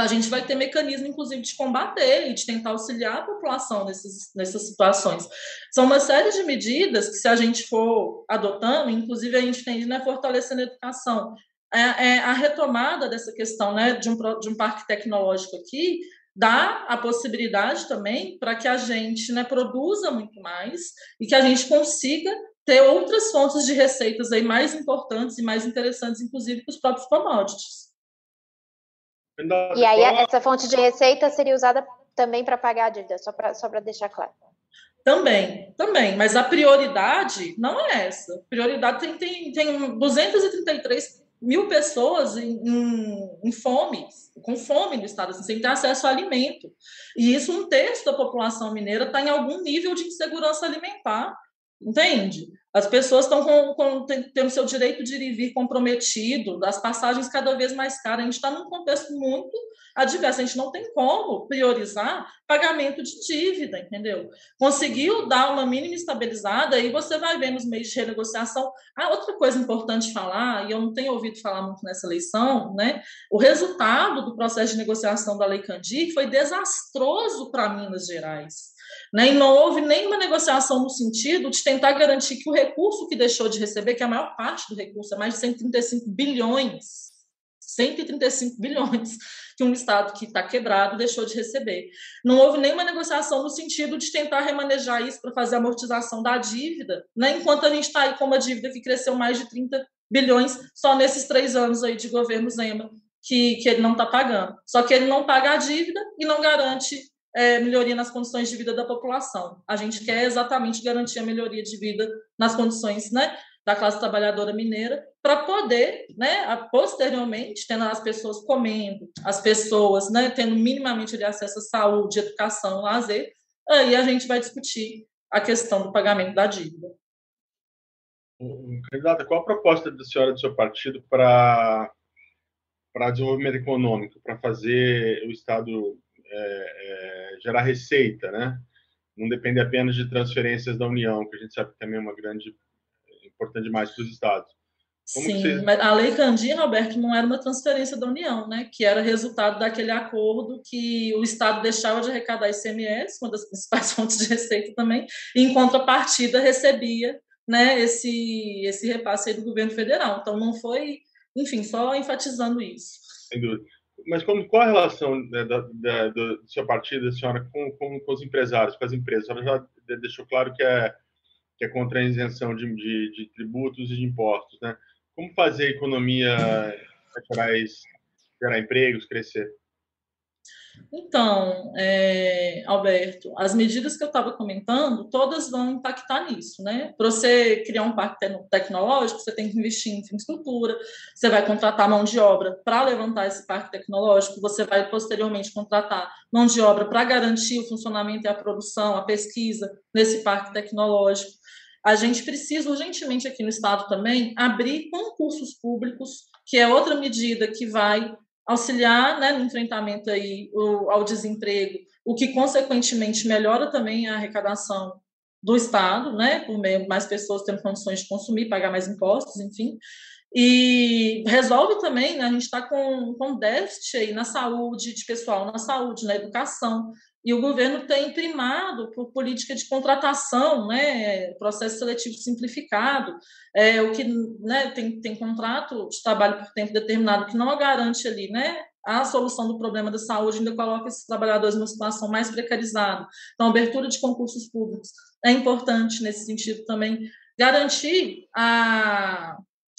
S2: a gente vai ter mecanismo, inclusive, de combater e de tentar auxiliar a população nesses, nessas situações. São uma série de medidas que, se a gente for adotando, inclusive a gente tende né, fortalecendo a educação. É, é, a retomada dessa questão né, de, um, de um parque tecnológico aqui dá a possibilidade também para que a gente né, produza muito mais e que a gente consiga ter outras fontes de receitas aí mais importantes e mais interessantes, inclusive, que os próprios commodities.
S3: E aí essa fonte de receita seria usada também para pagar a dívida, só para só deixar claro.
S2: Também, também, mas a prioridade não é essa. A prioridade tem, tem, tem 233 mil pessoas em, em, em, fome, com fome no estado, assim, sem ter acesso a alimento. E isso, um terço da população mineira está em algum nível de insegurança alimentar, entende? As pessoas estão com, com, tendo seu direito de ir e vir comprometido, as passagens cada vez mais caras. A gente está num contexto muito adversa. A gente não tem como priorizar pagamento de dívida, entendeu? Conseguiu dar uma mínima estabilizada, aí você vai ver nos meios de renegociação. Ah, outra coisa importante falar, e eu não tenho ouvido falar muito nessa eleição, né? O resultado do processo de negociação da Lei Candir foi desastroso para Minas Gerais. Né? E não houve nenhuma negociação no sentido de tentar garantir que o recurso que deixou de receber, que a maior parte do recurso é mais de 135 bilhões, 135 bilhões que um Estado que está quebrado deixou de receber. Não houve nenhuma negociação no sentido de tentar remanejar isso para fazer a amortização da dívida, né? enquanto a gente está aí com uma dívida que cresceu mais de 30 bilhões só nesses três anos aí de governo Zema, que, que ele não está pagando. Só que ele não paga a dívida e não garante é, melhoria nas condições de vida da população. A gente quer exatamente garantir a melhoria de vida nas condições né, da classe trabalhadora mineira, para poder, né, posteriormente, tendo as pessoas comendo, as pessoas né, tendo minimamente de acesso à saúde, educação, lazer, aí a gente vai discutir a questão do pagamento da dívida.
S4: Candidata, qual a proposta da senhora do seu partido para para desenvolvimento econômico, para fazer o Estado é, é, gerar receita, né? Não depende apenas de transferências da União, que a gente sabe que também é uma grande importante demais para os estados.
S2: Como Sim, mas a Lei Candir, Roberto, não era uma transferência da União, né? Que era resultado daquele acordo que o Estado deixava de arrecadar ICMS, uma das principais fontes de receita também, e em contrapartida recebia né, esse, esse repasse do governo federal. Então não foi, enfim, só enfatizando isso.
S4: Sem dúvida. Mas como, qual a relação né, da, da, do seu partido, da senhora, com, com, com, os empresários, com as empresas? A senhora já deixou claro que é, que é contra a isenção de, de, de tributos e de impostos, né? Como fazer a economia gerar empregos, crescer?
S2: Então, é, Alberto, as medidas que eu estava comentando, todas vão impactar nisso, né? Para você criar um parque tecnológico, você tem que investir em infraestrutura, você vai contratar mão de obra para levantar esse parque tecnológico, você vai posteriormente contratar mão de obra para garantir o funcionamento e a produção, a pesquisa nesse parque tecnológico. A gente precisa urgentemente aqui no Estado também abrir concursos públicos, que é outra medida que vai auxiliar né, no enfrentamento aí, ao desemprego, o que consequentemente melhora também a arrecadação do Estado, né, por meio mais pessoas tendo condições de consumir, pagar mais impostos, enfim, e resolve também, né, a gente está com, com déficit aí na saúde de pessoal, na saúde, na educação, e o governo tem primado por política de contratação, né, processo seletivo simplificado, é, o que né, tem, tem contrato de trabalho por tempo determinado que não garante ali né, a solução do problema da saúde, ainda coloca esses trabalhadores numa situação mais precarizada. Então, a abertura de concursos públicos é importante nesse sentido também, garantir a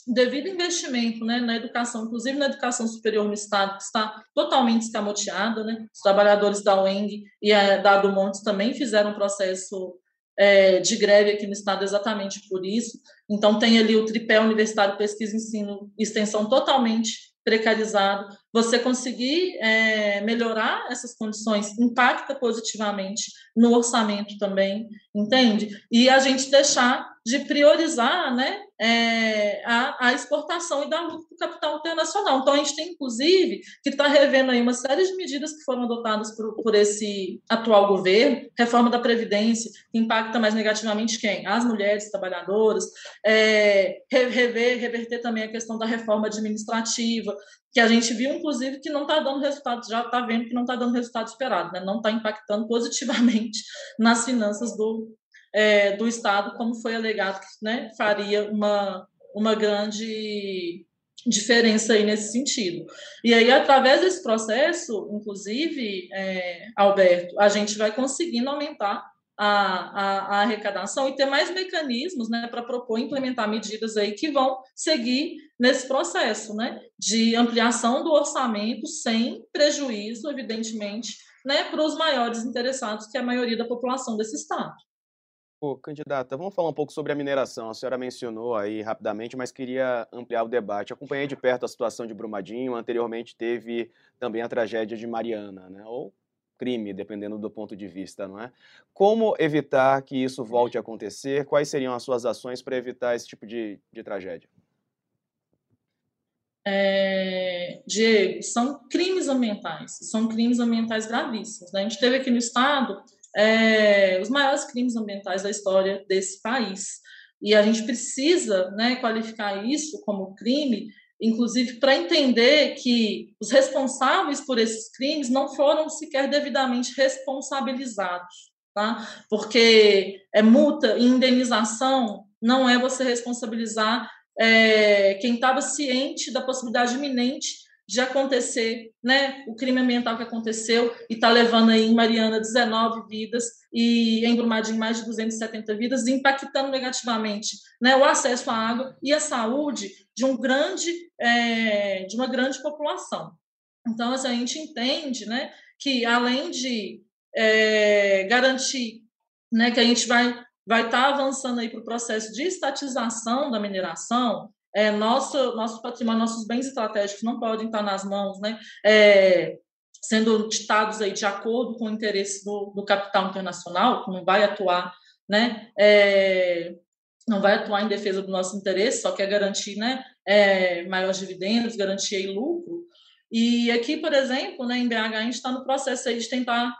S2: devido investimento né, na educação, inclusive na educação superior no Estado, que está totalmente escamoteada. Né? Os trabalhadores da UENG e da do Montes também fizeram um processo é, de greve aqui no Estado exatamente por isso. Então, tem ali o tripé universitário, pesquisa, ensino extensão totalmente precarizado, você conseguir é, melhorar essas condições impacta positivamente no orçamento também, entende? E a gente deixar de priorizar né, é, a, a, exportação e dar lucro para o capital internacional. Então, a gente tem, inclusive, que está revendo aí uma série de medidas que foram adotadas por, por esse atual governo, reforma da Previdência, que impacta mais negativamente quem? As mulheres trabalhadoras, é, rever, reverter também a questão da reforma administrativa, que a gente viu, inclusive, que não está dando resultado, já está vendo que não está dando resultado esperado, né? não está impactando positivamente nas finanças do, é, do Estado, como foi alegado que né, faria uma, uma grande diferença aí nesse sentido. E aí, através desse processo, inclusive, é, Alberto, a gente vai conseguindo aumentar a, a, a, arrecadação e ter mais mecanismos né, para propor implementar medidas aí que vão seguir nesse processo né, de ampliação do orçamento sem prejuízo, evidentemente, né, para os maiores interessados, que é a maioria da população desse estado.
S1: Candidata, vamos falar um pouco sobre a mineração. A senhora mencionou aí rapidamente, mas queria ampliar o debate. Acompanhei de perto a situação de Brumadinho, anteriormente teve também a tragédia de Mariana, né? ou crime, dependendo do ponto de vista, não é? Como evitar que isso volte a acontecer? Quais seriam as suas ações para evitar esse tipo de, de tragédia?
S2: É, Diego, são crimes ambientais, são crimes ambientais gravíssimos. Né? A gente teve aqui no Estado é, os maiores crimes ambientais da história desse país. E a gente precisa né, qualificar isso como crime, inclusive para entender que os responsáveis por esses crimes não foram sequer devidamente responsabilizados. Tá? Porque é multa e indenização não é você responsabilizar é, quem estava ciente da possibilidade iminente de acontecer, né, o crime ambiental que aconteceu e está levando aí em Mariana 19 vidas e em Brumadinho mais de 270 vidas, impactando negativamente, né, o acesso à água e à saúde de um grande, é, de uma grande população. Então, assim, a gente entende, né, que além de é, garantir, né, que a gente vai vai estar tá avançando aí para o processo de estatização da mineração, é, nosso, nosso patrimônio, nossos bens estratégicos não podem estar nas mãos, né? É, sendo ditados aí de acordo com o interesse do, do capital internacional, que não vai atuar, né? É, não vai atuar em defesa do nosso interesse, só quer garantir, né? É, maiores dividendos, garantir aí lucro. E aqui, por exemplo, né, em BH, a gente está no processo aí de tentar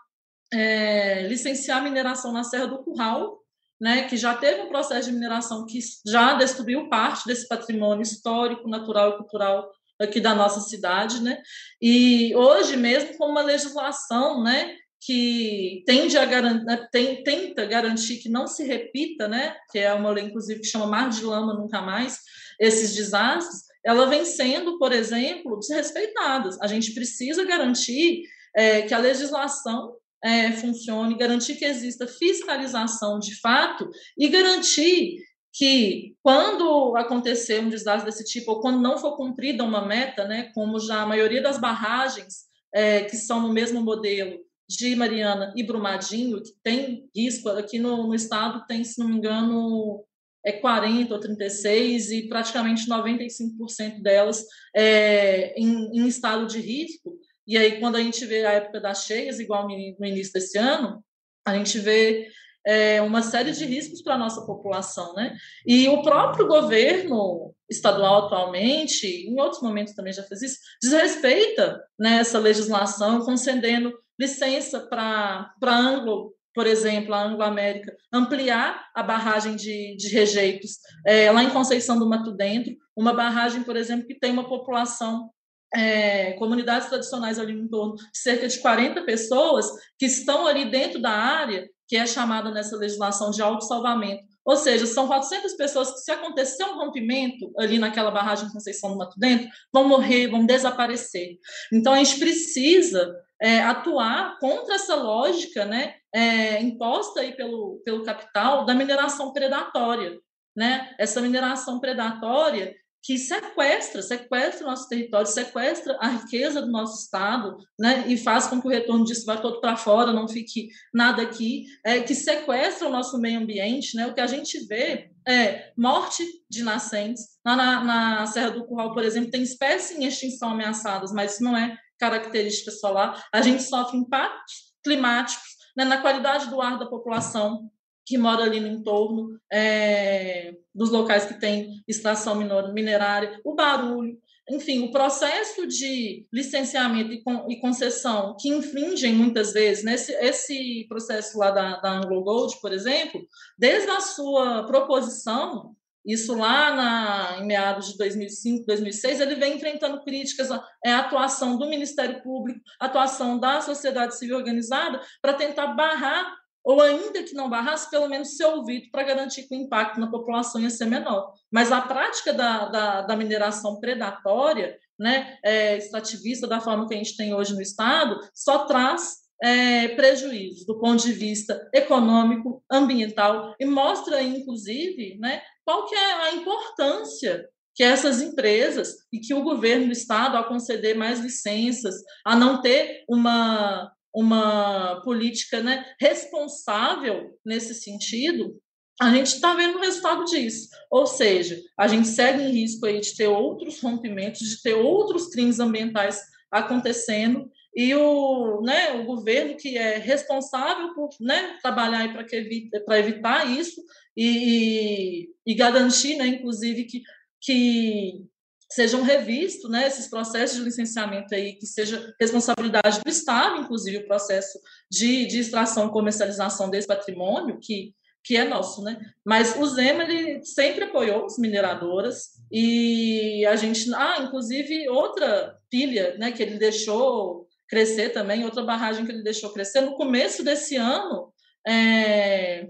S2: é, licenciar a mineração na Serra do Curral, né, que já teve um processo de mineração que já destruiu parte desse patrimônio histórico, natural e cultural aqui da nossa cidade, né? E hoje mesmo com uma legislação, né, que tende a garantir, né, tem, tenta garantir que não se repita, né, que é uma lei inclusive que chama Mar de Lama Nunca Mais, esses desastres, ela vem sendo, por exemplo, desrespeitadas. A gente precisa garantir é, que a legislação é, funcione, garantir que exista fiscalização de fato e garantir que quando acontecer um desastre desse tipo ou quando não for cumprida uma meta, né, como já a maioria das barragens é, que são no mesmo modelo de Mariana e Brumadinho, que tem risco, aqui no, no estado tem, se não me engano, é 40 ou 36 e praticamente 95% delas é, em, em estado de risco. E aí, quando a gente vê a época das cheias, igual no início desse ano, a gente vê é, uma série de riscos para a nossa população, né? E o próprio governo estadual atualmente, em outros momentos também já fez isso, desrespeita né, essa legislação, concedendo licença para Anglo, por exemplo, a Anglo América, ampliar a barragem de, de rejeitos é, lá em Conceição do Mato Dentro, uma barragem, por exemplo, que tem uma população é, comunidades tradicionais ali em torno de cerca de 40 pessoas que estão ali dentro da área que é chamada nessa legislação de autossalvamento. Ou seja, são 400 pessoas que, se acontecer um rompimento ali naquela barragem de Conceição do Mato Dentro, vão morrer, vão desaparecer. Então, a gente precisa é, atuar contra essa lógica né, é, imposta aí pelo, pelo capital da mineração predatória. Né? Essa mineração predatória que sequestra, sequestra o nosso território, sequestra a riqueza do nosso Estado, né, e faz com que o retorno disso vá todo para fora, não fique nada aqui, é, que sequestra o nosso meio ambiente, né, o que a gente vê é morte de nascentes. Lá na, na Serra do Curral, por exemplo, tem espécies em extinção ameaçadas, mas isso não é característica lá. A gente sofre impactos climáticos né, na qualidade do ar da população, que mora ali no entorno é, dos locais que tem extração minerária, o barulho, enfim, o processo de licenciamento e, concessão que infringem muitas vezes, nesse né, esse processo lá da, da Anglo Gold, por exemplo, desde a sua proposição, isso lá na, em meados de 2005, 2006, ele vem enfrentando críticas à, à atuação do Ministério Público, atuação da sociedade civil organizada, para tentar barrar ou ainda que não barrasse, pelo menos ser ouvido para garantir que o impacto na população ia ser menor. Mas a prática da, da, da mineração predatória, né, é, extrativista, da forma que a gente tem hoje no Estado, só traz é, prejuízos do ponto de vista econômico, ambiental, e mostra, inclusive, né, qual que é a importância que essas empresas e que o governo do estado, ao conceder mais licenças, a não ter uma, uma política né, responsável nesse sentido, a gente está vendo o resultado disso. Ou seja, a gente segue em risco aí de ter outros rompimentos, de ter outros crimes ambientais acontecendo, e o, né, o governo que é responsável por né, trabalhar para evite, evitar isso e, e garantir, né, inclusive, que, que sejam revistos né, esses processos de licenciamento aí, que seja responsabilidade do Estado, inclusive o processo de, de extração e comercialização desse patrimônio, que, que é nosso, né? Mas o Zema, ele sempre apoiou as mineradoras e a gente... Ah, inclusive, outra pilha né, que ele deixou crescer também, outra barragem que ele deixou crescer, no começo desse ano, é,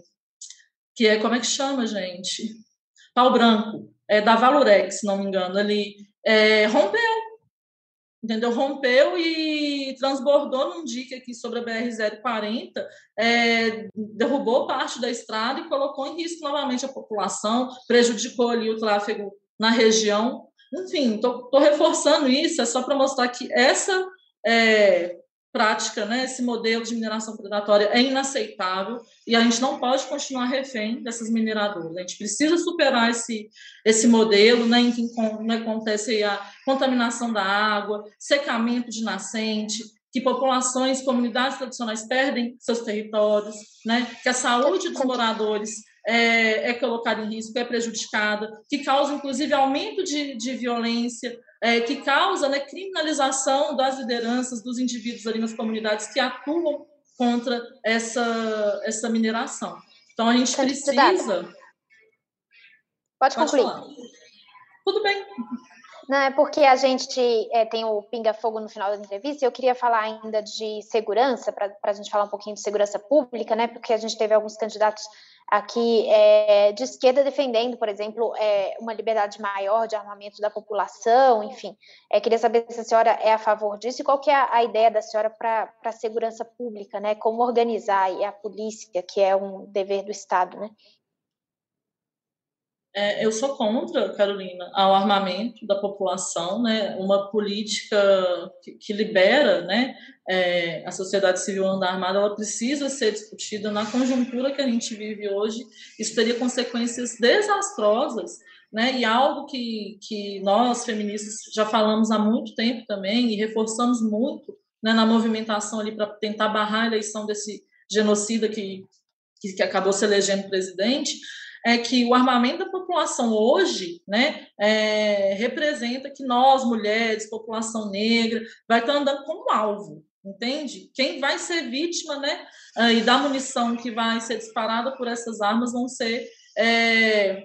S2: que é, como é que chama, gente? Pau Branco, é, da Valorex, se não me engano, ele é, rompeu, entendeu? Rompeu e transbordou num dique aqui sobre a BR-040, é, derrubou parte da estrada e colocou em risco novamente a população, prejudicou ali o tráfego na região. Enfim, estou reforçando isso, é só para mostrar que essa é, prática, né, esse modelo de mineração predatória é inaceitável e a gente não pode continuar refém dessas mineradoras. A gente precisa superar esse, esse modelo né, em que né, acontece a contaminação da água, secamento de nascente, que populações, comunidades tradicionais perdem seus territórios, né, que a saúde dos moradores é, é colocada em risco, é prejudicada, que causa, inclusive, aumento de, de violência, é, que causa né, criminalização das lideranças, dos indivíduos ali nas comunidades que atuam contra essa, essa mineração. Então, a gente precisa.
S3: Pode, Pode concluir. Falar.
S2: Tudo bem.
S3: Não, é porque a gente é, tem o pinga-fogo no final da entrevista e eu queria falar ainda de segurança, para a gente falar um pouquinho de segurança pública, né? Porque a gente teve alguns candidatos aqui é, de esquerda defendendo, por exemplo, é, uma liberdade maior de armamento da população, enfim. É, queria saber se a senhora é a favor disso e qual que é a, a ideia da senhora para a segurança pública, né? Como organizar a polícia, que é um dever do Estado, né?
S2: É, eu sou contra, Carolina, ao armamento da população, né? Uma política que, que libera, né? É, a sociedade civil andar armada, ela precisa ser discutida na conjuntura que a gente vive hoje. Isso teria consequências desastrosas, né? E algo que, que nós feministas já falamos há muito tempo também e reforçamos muito, né? Na movimentação ali para tentar barrar a eleição desse genocida que que, que acabou se elegendo presidente é que o armamento da população hoje né, é, representa que nós, mulheres, população negra, vai estar andando como alvo, entende? Quem vai ser vítima né, e da munição que vai ser disparada por essas armas vão ser é,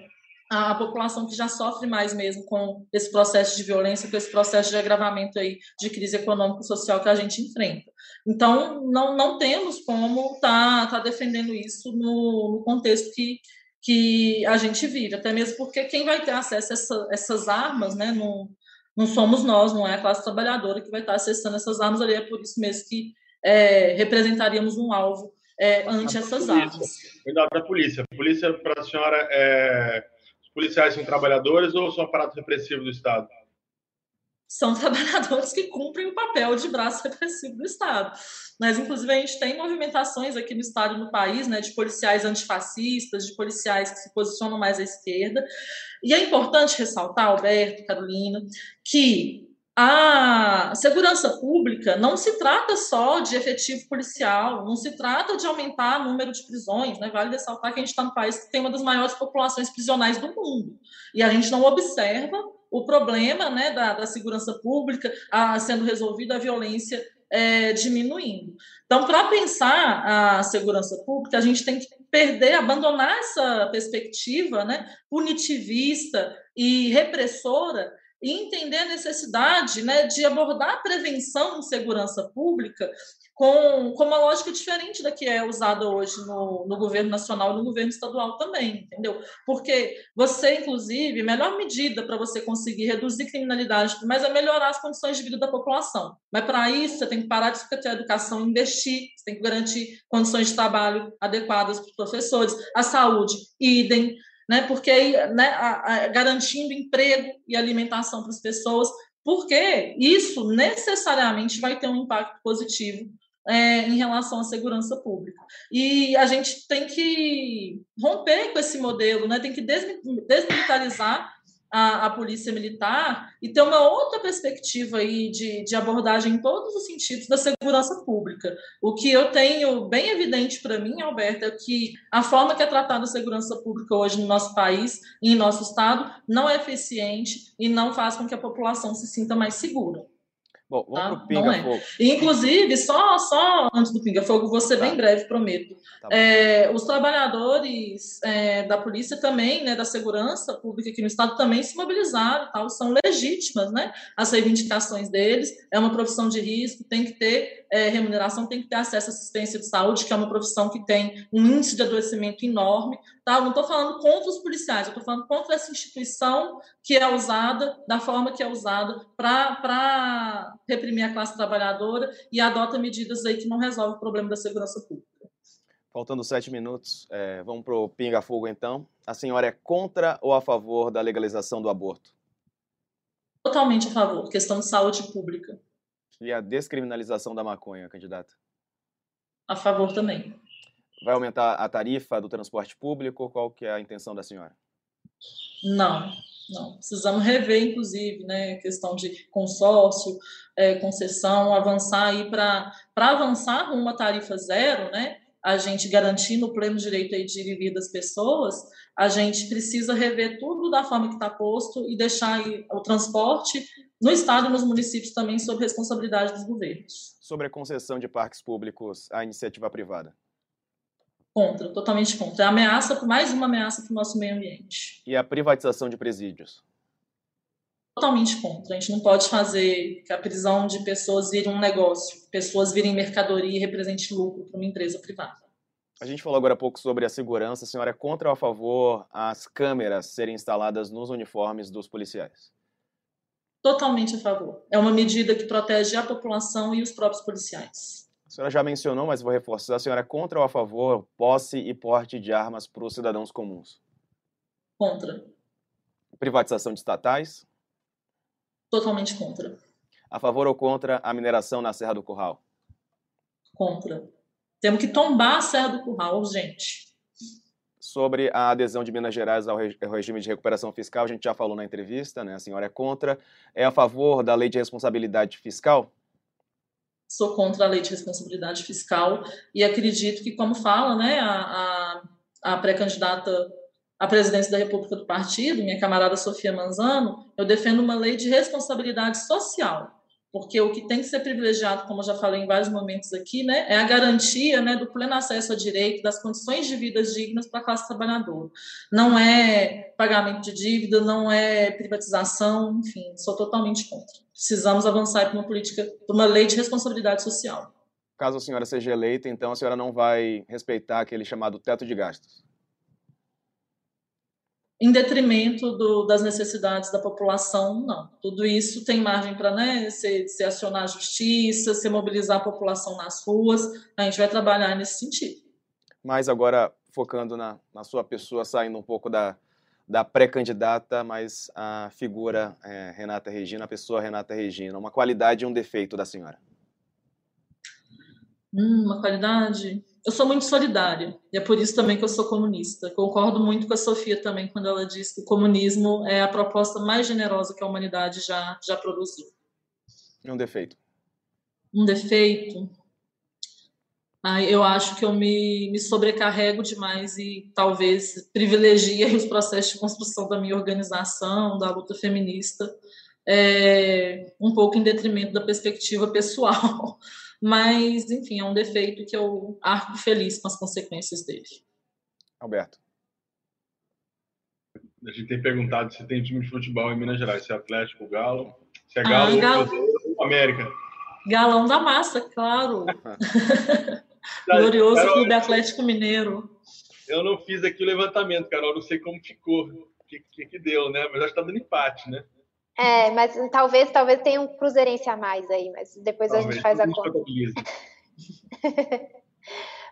S2: a população que já sofre mais mesmo com esse processo de violência, com esse processo de agravamento aí de crise econômica e social que a gente enfrenta. Então, não, não temos como estar tá, tá defendendo isso no, no contexto que, que a gente vive, até mesmo porque quem vai ter acesso a essa, essas armas, né, não, não somos nós, não é a classe trabalhadora que vai estar acessando essas armas ali, é por isso mesmo que é, representaríamos um alvo é, ante essas armas.
S4: Cuidado da polícia. A polícia, para a senhora, é... os policiais são trabalhadores ou são aparato repressivo do Estado?
S2: São trabalhadores que cumprem o papel de braço repressivo do Estado. Mas, inclusive, a gente tem movimentações aqui no Estado e no país, né, de policiais antifascistas, de policiais que se posicionam mais à esquerda. E é importante ressaltar, Alberto, Carolina, que a segurança pública não se trata só de efetivo policial, não se trata de aumentar o número de prisões, né? Vale ressaltar que a gente está no país que tem uma das maiores populações prisionais do mundo. E a gente não observa o problema né, da, da segurança pública a, sendo resolvido, a violência é, diminuindo. Então, para pensar a segurança pública, a gente tem que perder, abandonar essa perspectiva né, punitivista e repressora e entender a necessidade né, de abordar a prevenção em segurança pública com, com uma lógica diferente da que é usada hoje no, no governo nacional e no governo estadual também, entendeu? Porque você, inclusive, melhor medida para você conseguir reduzir criminalidade, mas é melhorar as condições de vida da população. Mas para isso, você tem que parar de discutir a educação e investir, você tem que garantir condições de trabalho adequadas para os professores, a saúde, idem, né? Porque né, a, a, garantindo emprego e alimentação para as pessoas, porque isso necessariamente vai ter um impacto positivo é, em relação à segurança pública. E a gente tem que romper com esse modelo, né? tem que desmilitarizar a, a polícia militar e ter uma outra perspectiva aí de, de abordagem em todos os sentidos da segurança pública. O que eu tenho bem evidente para mim, Alberto, é que a forma que é tratada a segurança pública hoje no nosso país e em nosso estado não é eficiente e não faz com que a população se sinta mais segura.
S1: Bom, vamos tá? pro Pinga é. Fogo.
S2: Inclusive, só, só antes do Pinga Fogo, ser tá. bem breve, prometo. Tá é, os trabalhadores é, da polícia também, né, da segurança pública aqui no Estado, também se mobilizaram, tal, são legítimas né, as reivindicações deles. É uma profissão de risco, tem que ter é, remuneração, tem que ter acesso à assistência de saúde, que é uma profissão que tem um índice de adoecimento enorme. Tá? não estou falando contra os policiais, eu estou falando contra essa instituição que é usada, da forma que é usada, para reprimir a classe trabalhadora e adota medidas aí que não resolvem o problema da segurança pública.
S1: Faltando sete minutos, é, vamos para o pinga-fogo então. A senhora é contra ou a favor da legalização do aborto?
S2: Totalmente a favor, questão de saúde pública.
S1: E a descriminalização da maconha, candidata?
S2: A favor também.
S1: Vai aumentar a tarifa do transporte público? Qual que é a intenção da senhora?
S2: Não, não. Precisamos rever, inclusive, né, questão de consórcio, é, concessão, avançar aí para avançar uma tarifa zero, né? A gente garantindo o pleno direito aí de viver das pessoas, a gente precisa rever tudo da forma que está posto e deixar o transporte no estado e nos municípios também sob responsabilidade dos governos.
S1: Sobre a concessão de parques públicos à iniciativa privada.
S2: Contra, totalmente contra. É ameaça, mais uma ameaça para o nosso meio ambiente.
S1: E a privatização de presídios?
S2: Totalmente contra. A gente não pode fazer que a prisão de pessoas vire um negócio, pessoas virem mercadoria e represente lucro para uma empresa privada.
S1: A gente falou agora há pouco sobre a segurança. A senhora é contra ou a favor as câmeras serem instaladas nos uniformes dos policiais?
S2: Totalmente a favor. É uma medida que protege a população e os próprios policiais.
S1: A senhora já mencionou, mas vou reforçar. A senhora é contra ou a favor posse e porte de armas para os cidadãos comuns?
S2: Contra.
S1: Privatização de estatais?
S2: Totalmente contra.
S1: A favor ou contra a mineração na Serra do Curral?
S2: Contra. Temos que tombar a Serra do Curral, gente.
S1: Sobre a adesão de Minas Gerais ao regime de recuperação fiscal, a gente já falou na entrevista, né? A senhora é contra. É a favor da lei de responsabilidade fiscal?
S2: Sou contra a lei de responsabilidade fiscal e acredito que, como fala né, a, a, a pré-candidata à presidência da República do Partido, minha camarada Sofia Manzano, eu defendo uma lei de responsabilidade social, porque o que tem que ser privilegiado, como eu já falei em vários momentos aqui, né, é a garantia né, do pleno acesso a direito, das condições de vida dignas para a classe trabalhadora. Não é pagamento de dívida, não é privatização, enfim, sou totalmente contra precisamos avançar para uma política, para uma lei de responsabilidade social.
S1: Caso a senhora seja eleita, então a senhora não vai respeitar aquele chamado teto de gastos?
S2: Em detrimento do, das necessidades da população, não. Tudo isso tem margem para né, se, se acionar a justiça, se mobilizar a população nas ruas. A gente vai trabalhar nesse sentido.
S1: Mas agora, focando na, na sua pessoa, saindo um pouco da, da pré-candidata, mas a figura é, Renata Regina, a pessoa Renata Regina. Uma qualidade e um defeito da senhora?
S2: Hum, uma qualidade? Eu sou muito solidária, e é por isso também que eu sou comunista. Concordo muito com a Sofia também quando ela diz que o comunismo é a proposta mais generosa que a humanidade já, já produziu.
S1: E um defeito?
S2: Um defeito? eu acho que eu me, me sobrecarrego demais e talvez privilegie os processos de construção da minha organização, da luta feminista, é, um pouco em detrimento da perspectiva pessoal. Mas, enfim, é um defeito que eu arco feliz com as consequências dele.
S1: Alberto.
S4: A gente tem perguntado se tem time de futebol em Minas Gerais, se é Atlético, Galo, se é Galo, ah, Galo... ou América.
S2: Galão da massa, claro. Glorioso Carol, Clube Atlético Mineiro.
S4: Eu não fiz aqui o levantamento, Carol, não sei como ficou, o que, que, que, deu, né? Mas acho que tá dando empate, né?
S3: É, mas talvez, talvez tenha um cruzeirense a mais aí, mas depois talvez, a gente faz a conta.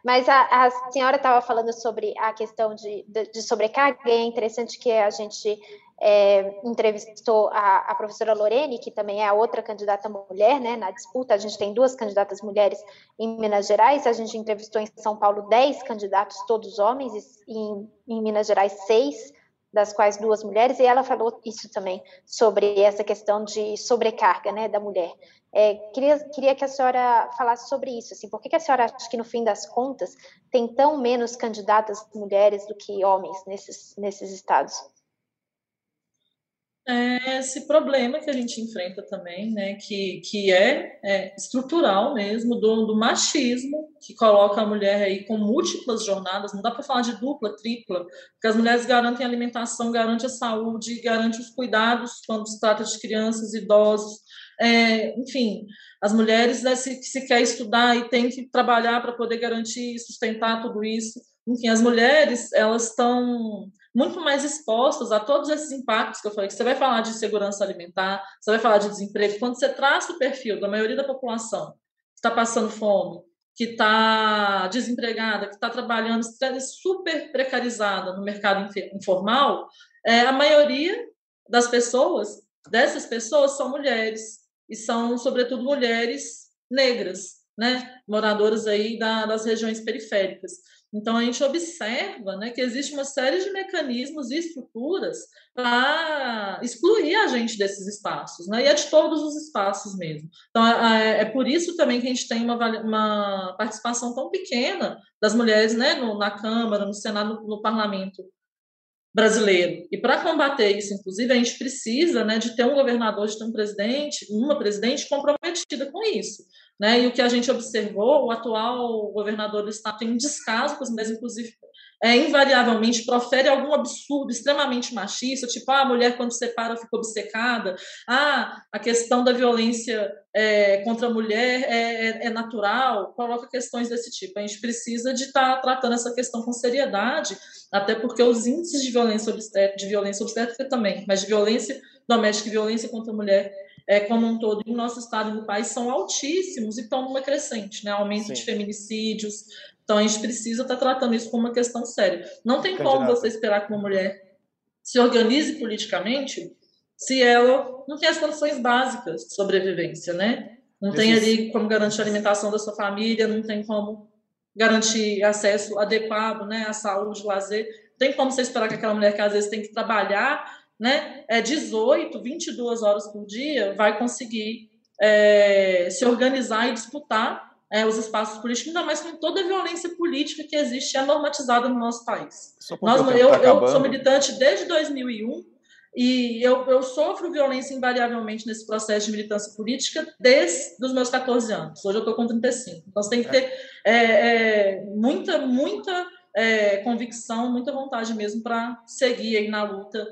S3: Mas a, a senhora estava falando sobre a questão de, de, de, sobrecarga, e é interessante que a gente é, entrevistou a, a, professora Lorene, que também é a outra candidata mulher, né, na disputa, a gente tem duas candidatas mulheres em Minas Gerais, a gente entrevistou em São Paulo 10 candidatos, todos homens, e em, em Minas Gerais, seis, das quais duas mulheres, e ela falou isso também, sobre essa questão de sobrecarga né, da mulher. É, queria, queria que a senhora falasse sobre isso, assim, por que, que a senhora acha que, no fim das contas, tem tão menos candidatas mulheres do que homens nesses, nesses estados?
S2: É esse problema que a gente enfrenta também, né, que, que é, é estrutural mesmo, do, do, machismo, que coloca a mulher aí com múltiplas jornadas, não dá para falar de dupla, tripla, porque as mulheres garantem a alimentação, garantem a saúde, garantem os cuidados quando se trata de crianças, idosos, é, enfim, as mulheres né, se, se quer estudar e tem que trabalhar para poder garantir e sustentar tudo isso, enfim, as mulheres, elas estão muito mais expostas a todos esses impactos que eu falei, que você vai falar de segurança alimentar, você vai falar de desemprego, quando você traça o perfil da maioria da população que está passando fome, que está desempregada, que está trabalhando super precarizada no mercado informal, é, a maioria das pessoas, dessas pessoas, são mulheres, e são, sobretudo, mulheres negras, né, moradoras aí da, das regiões periféricas. Então, a gente observa né, que existe uma série de mecanismos e estruturas para excluir a gente desses espaços, né, e é de todos os espaços mesmo. Então, é, é, por isso também que a gente tem uma, uma participação tão pequena das mulheres né, no, na Câmara, no Senado, no, no Parlamento brasileiro. E para combater isso, inclusive, a gente precisa né, de ter um governador, de ter um presidente, uma presidente comprometida com isso. Né? E o que a gente observou, o atual governador do estado tem um descaso com as mulheres, inclusive, é, invariavelmente profere algum absurdo extremamente machista, tipo, ah, a mulher quando separa fica obcecada, ah, a questão da violência é, contra a mulher é, é, é, natural, coloca questões desse tipo. A gente precisa de estar tá tratando essa questão com seriedade, até porque os índices de violência obstétrica, de violência obstétrica também, mas de violência doméstica e violência contra a mulher é, como um todo, no nosso estado e no país, são altíssimos e estão numa crescente, né? Aumento Sim. de feminicídios. Então, a gente precisa estar tá tratando isso como uma questão séria. Não tem como você esperar que uma mulher se organize politicamente se ela não tem as condições básicas de sobrevivência, né? Não tem ali como garantir a alimentação da sua família, não tem como garantir acesso adequado né, à saúde, lazer. Tem como você esperar que aquela mulher que às vezes tem que trabalhar né, é 18, 22 horas por dia, vai conseguir é, se organizar e disputar é, os espaços políticos, ainda mais com toda a violência política que existe e é normatizada no nosso país. Nós, eu, tá eu sou militante desde 2001 e eu, eu, sofro violência invariavelmente nesse processo de militância política desde os meus 14 anos. Hoje eu estou com 35. Então você tem que ter é, é, muita, muita é, convicção, muita vontade mesmo para seguir aí na luta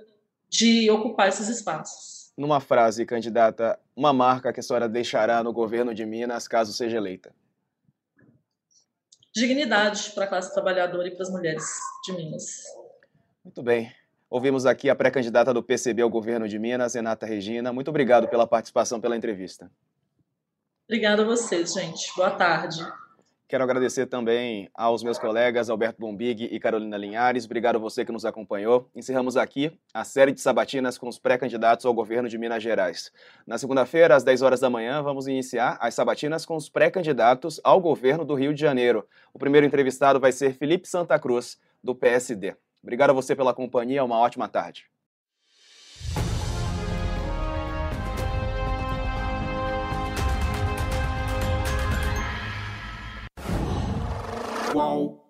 S2: de ocupar esses espaços.
S1: Numa frase, candidata, uma marca que a senhora deixará no governo de Minas caso seja eleita?
S2: Dignidade para a classe trabalhadora e para as mulheres de Minas.
S1: Muito bem. Ouvimos aqui a pré-candidata do PCB ao governo de Minas, Renata Regina. Muito obrigado pela participação, pela entrevista.
S2: Obrigada a vocês, gente. Boa tarde.
S1: Quero agradecer também aos meus colegas Alberto Bombig e Carolina Linhares. Obrigado a você que nos acompanhou. Encerramos aqui a série de sabatinas com os pré-candidatos ao governo de Minas Gerais. Na segunda-feira, às 10 horas da manhã, vamos iniciar as sabatinas com os pré-candidatos ao governo do Rio de Janeiro. O primeiro entrevistado vai ser Felipe Santa Cruz, do PSD. Obrigado a você pela companhia. Uma ótima tarde. Qual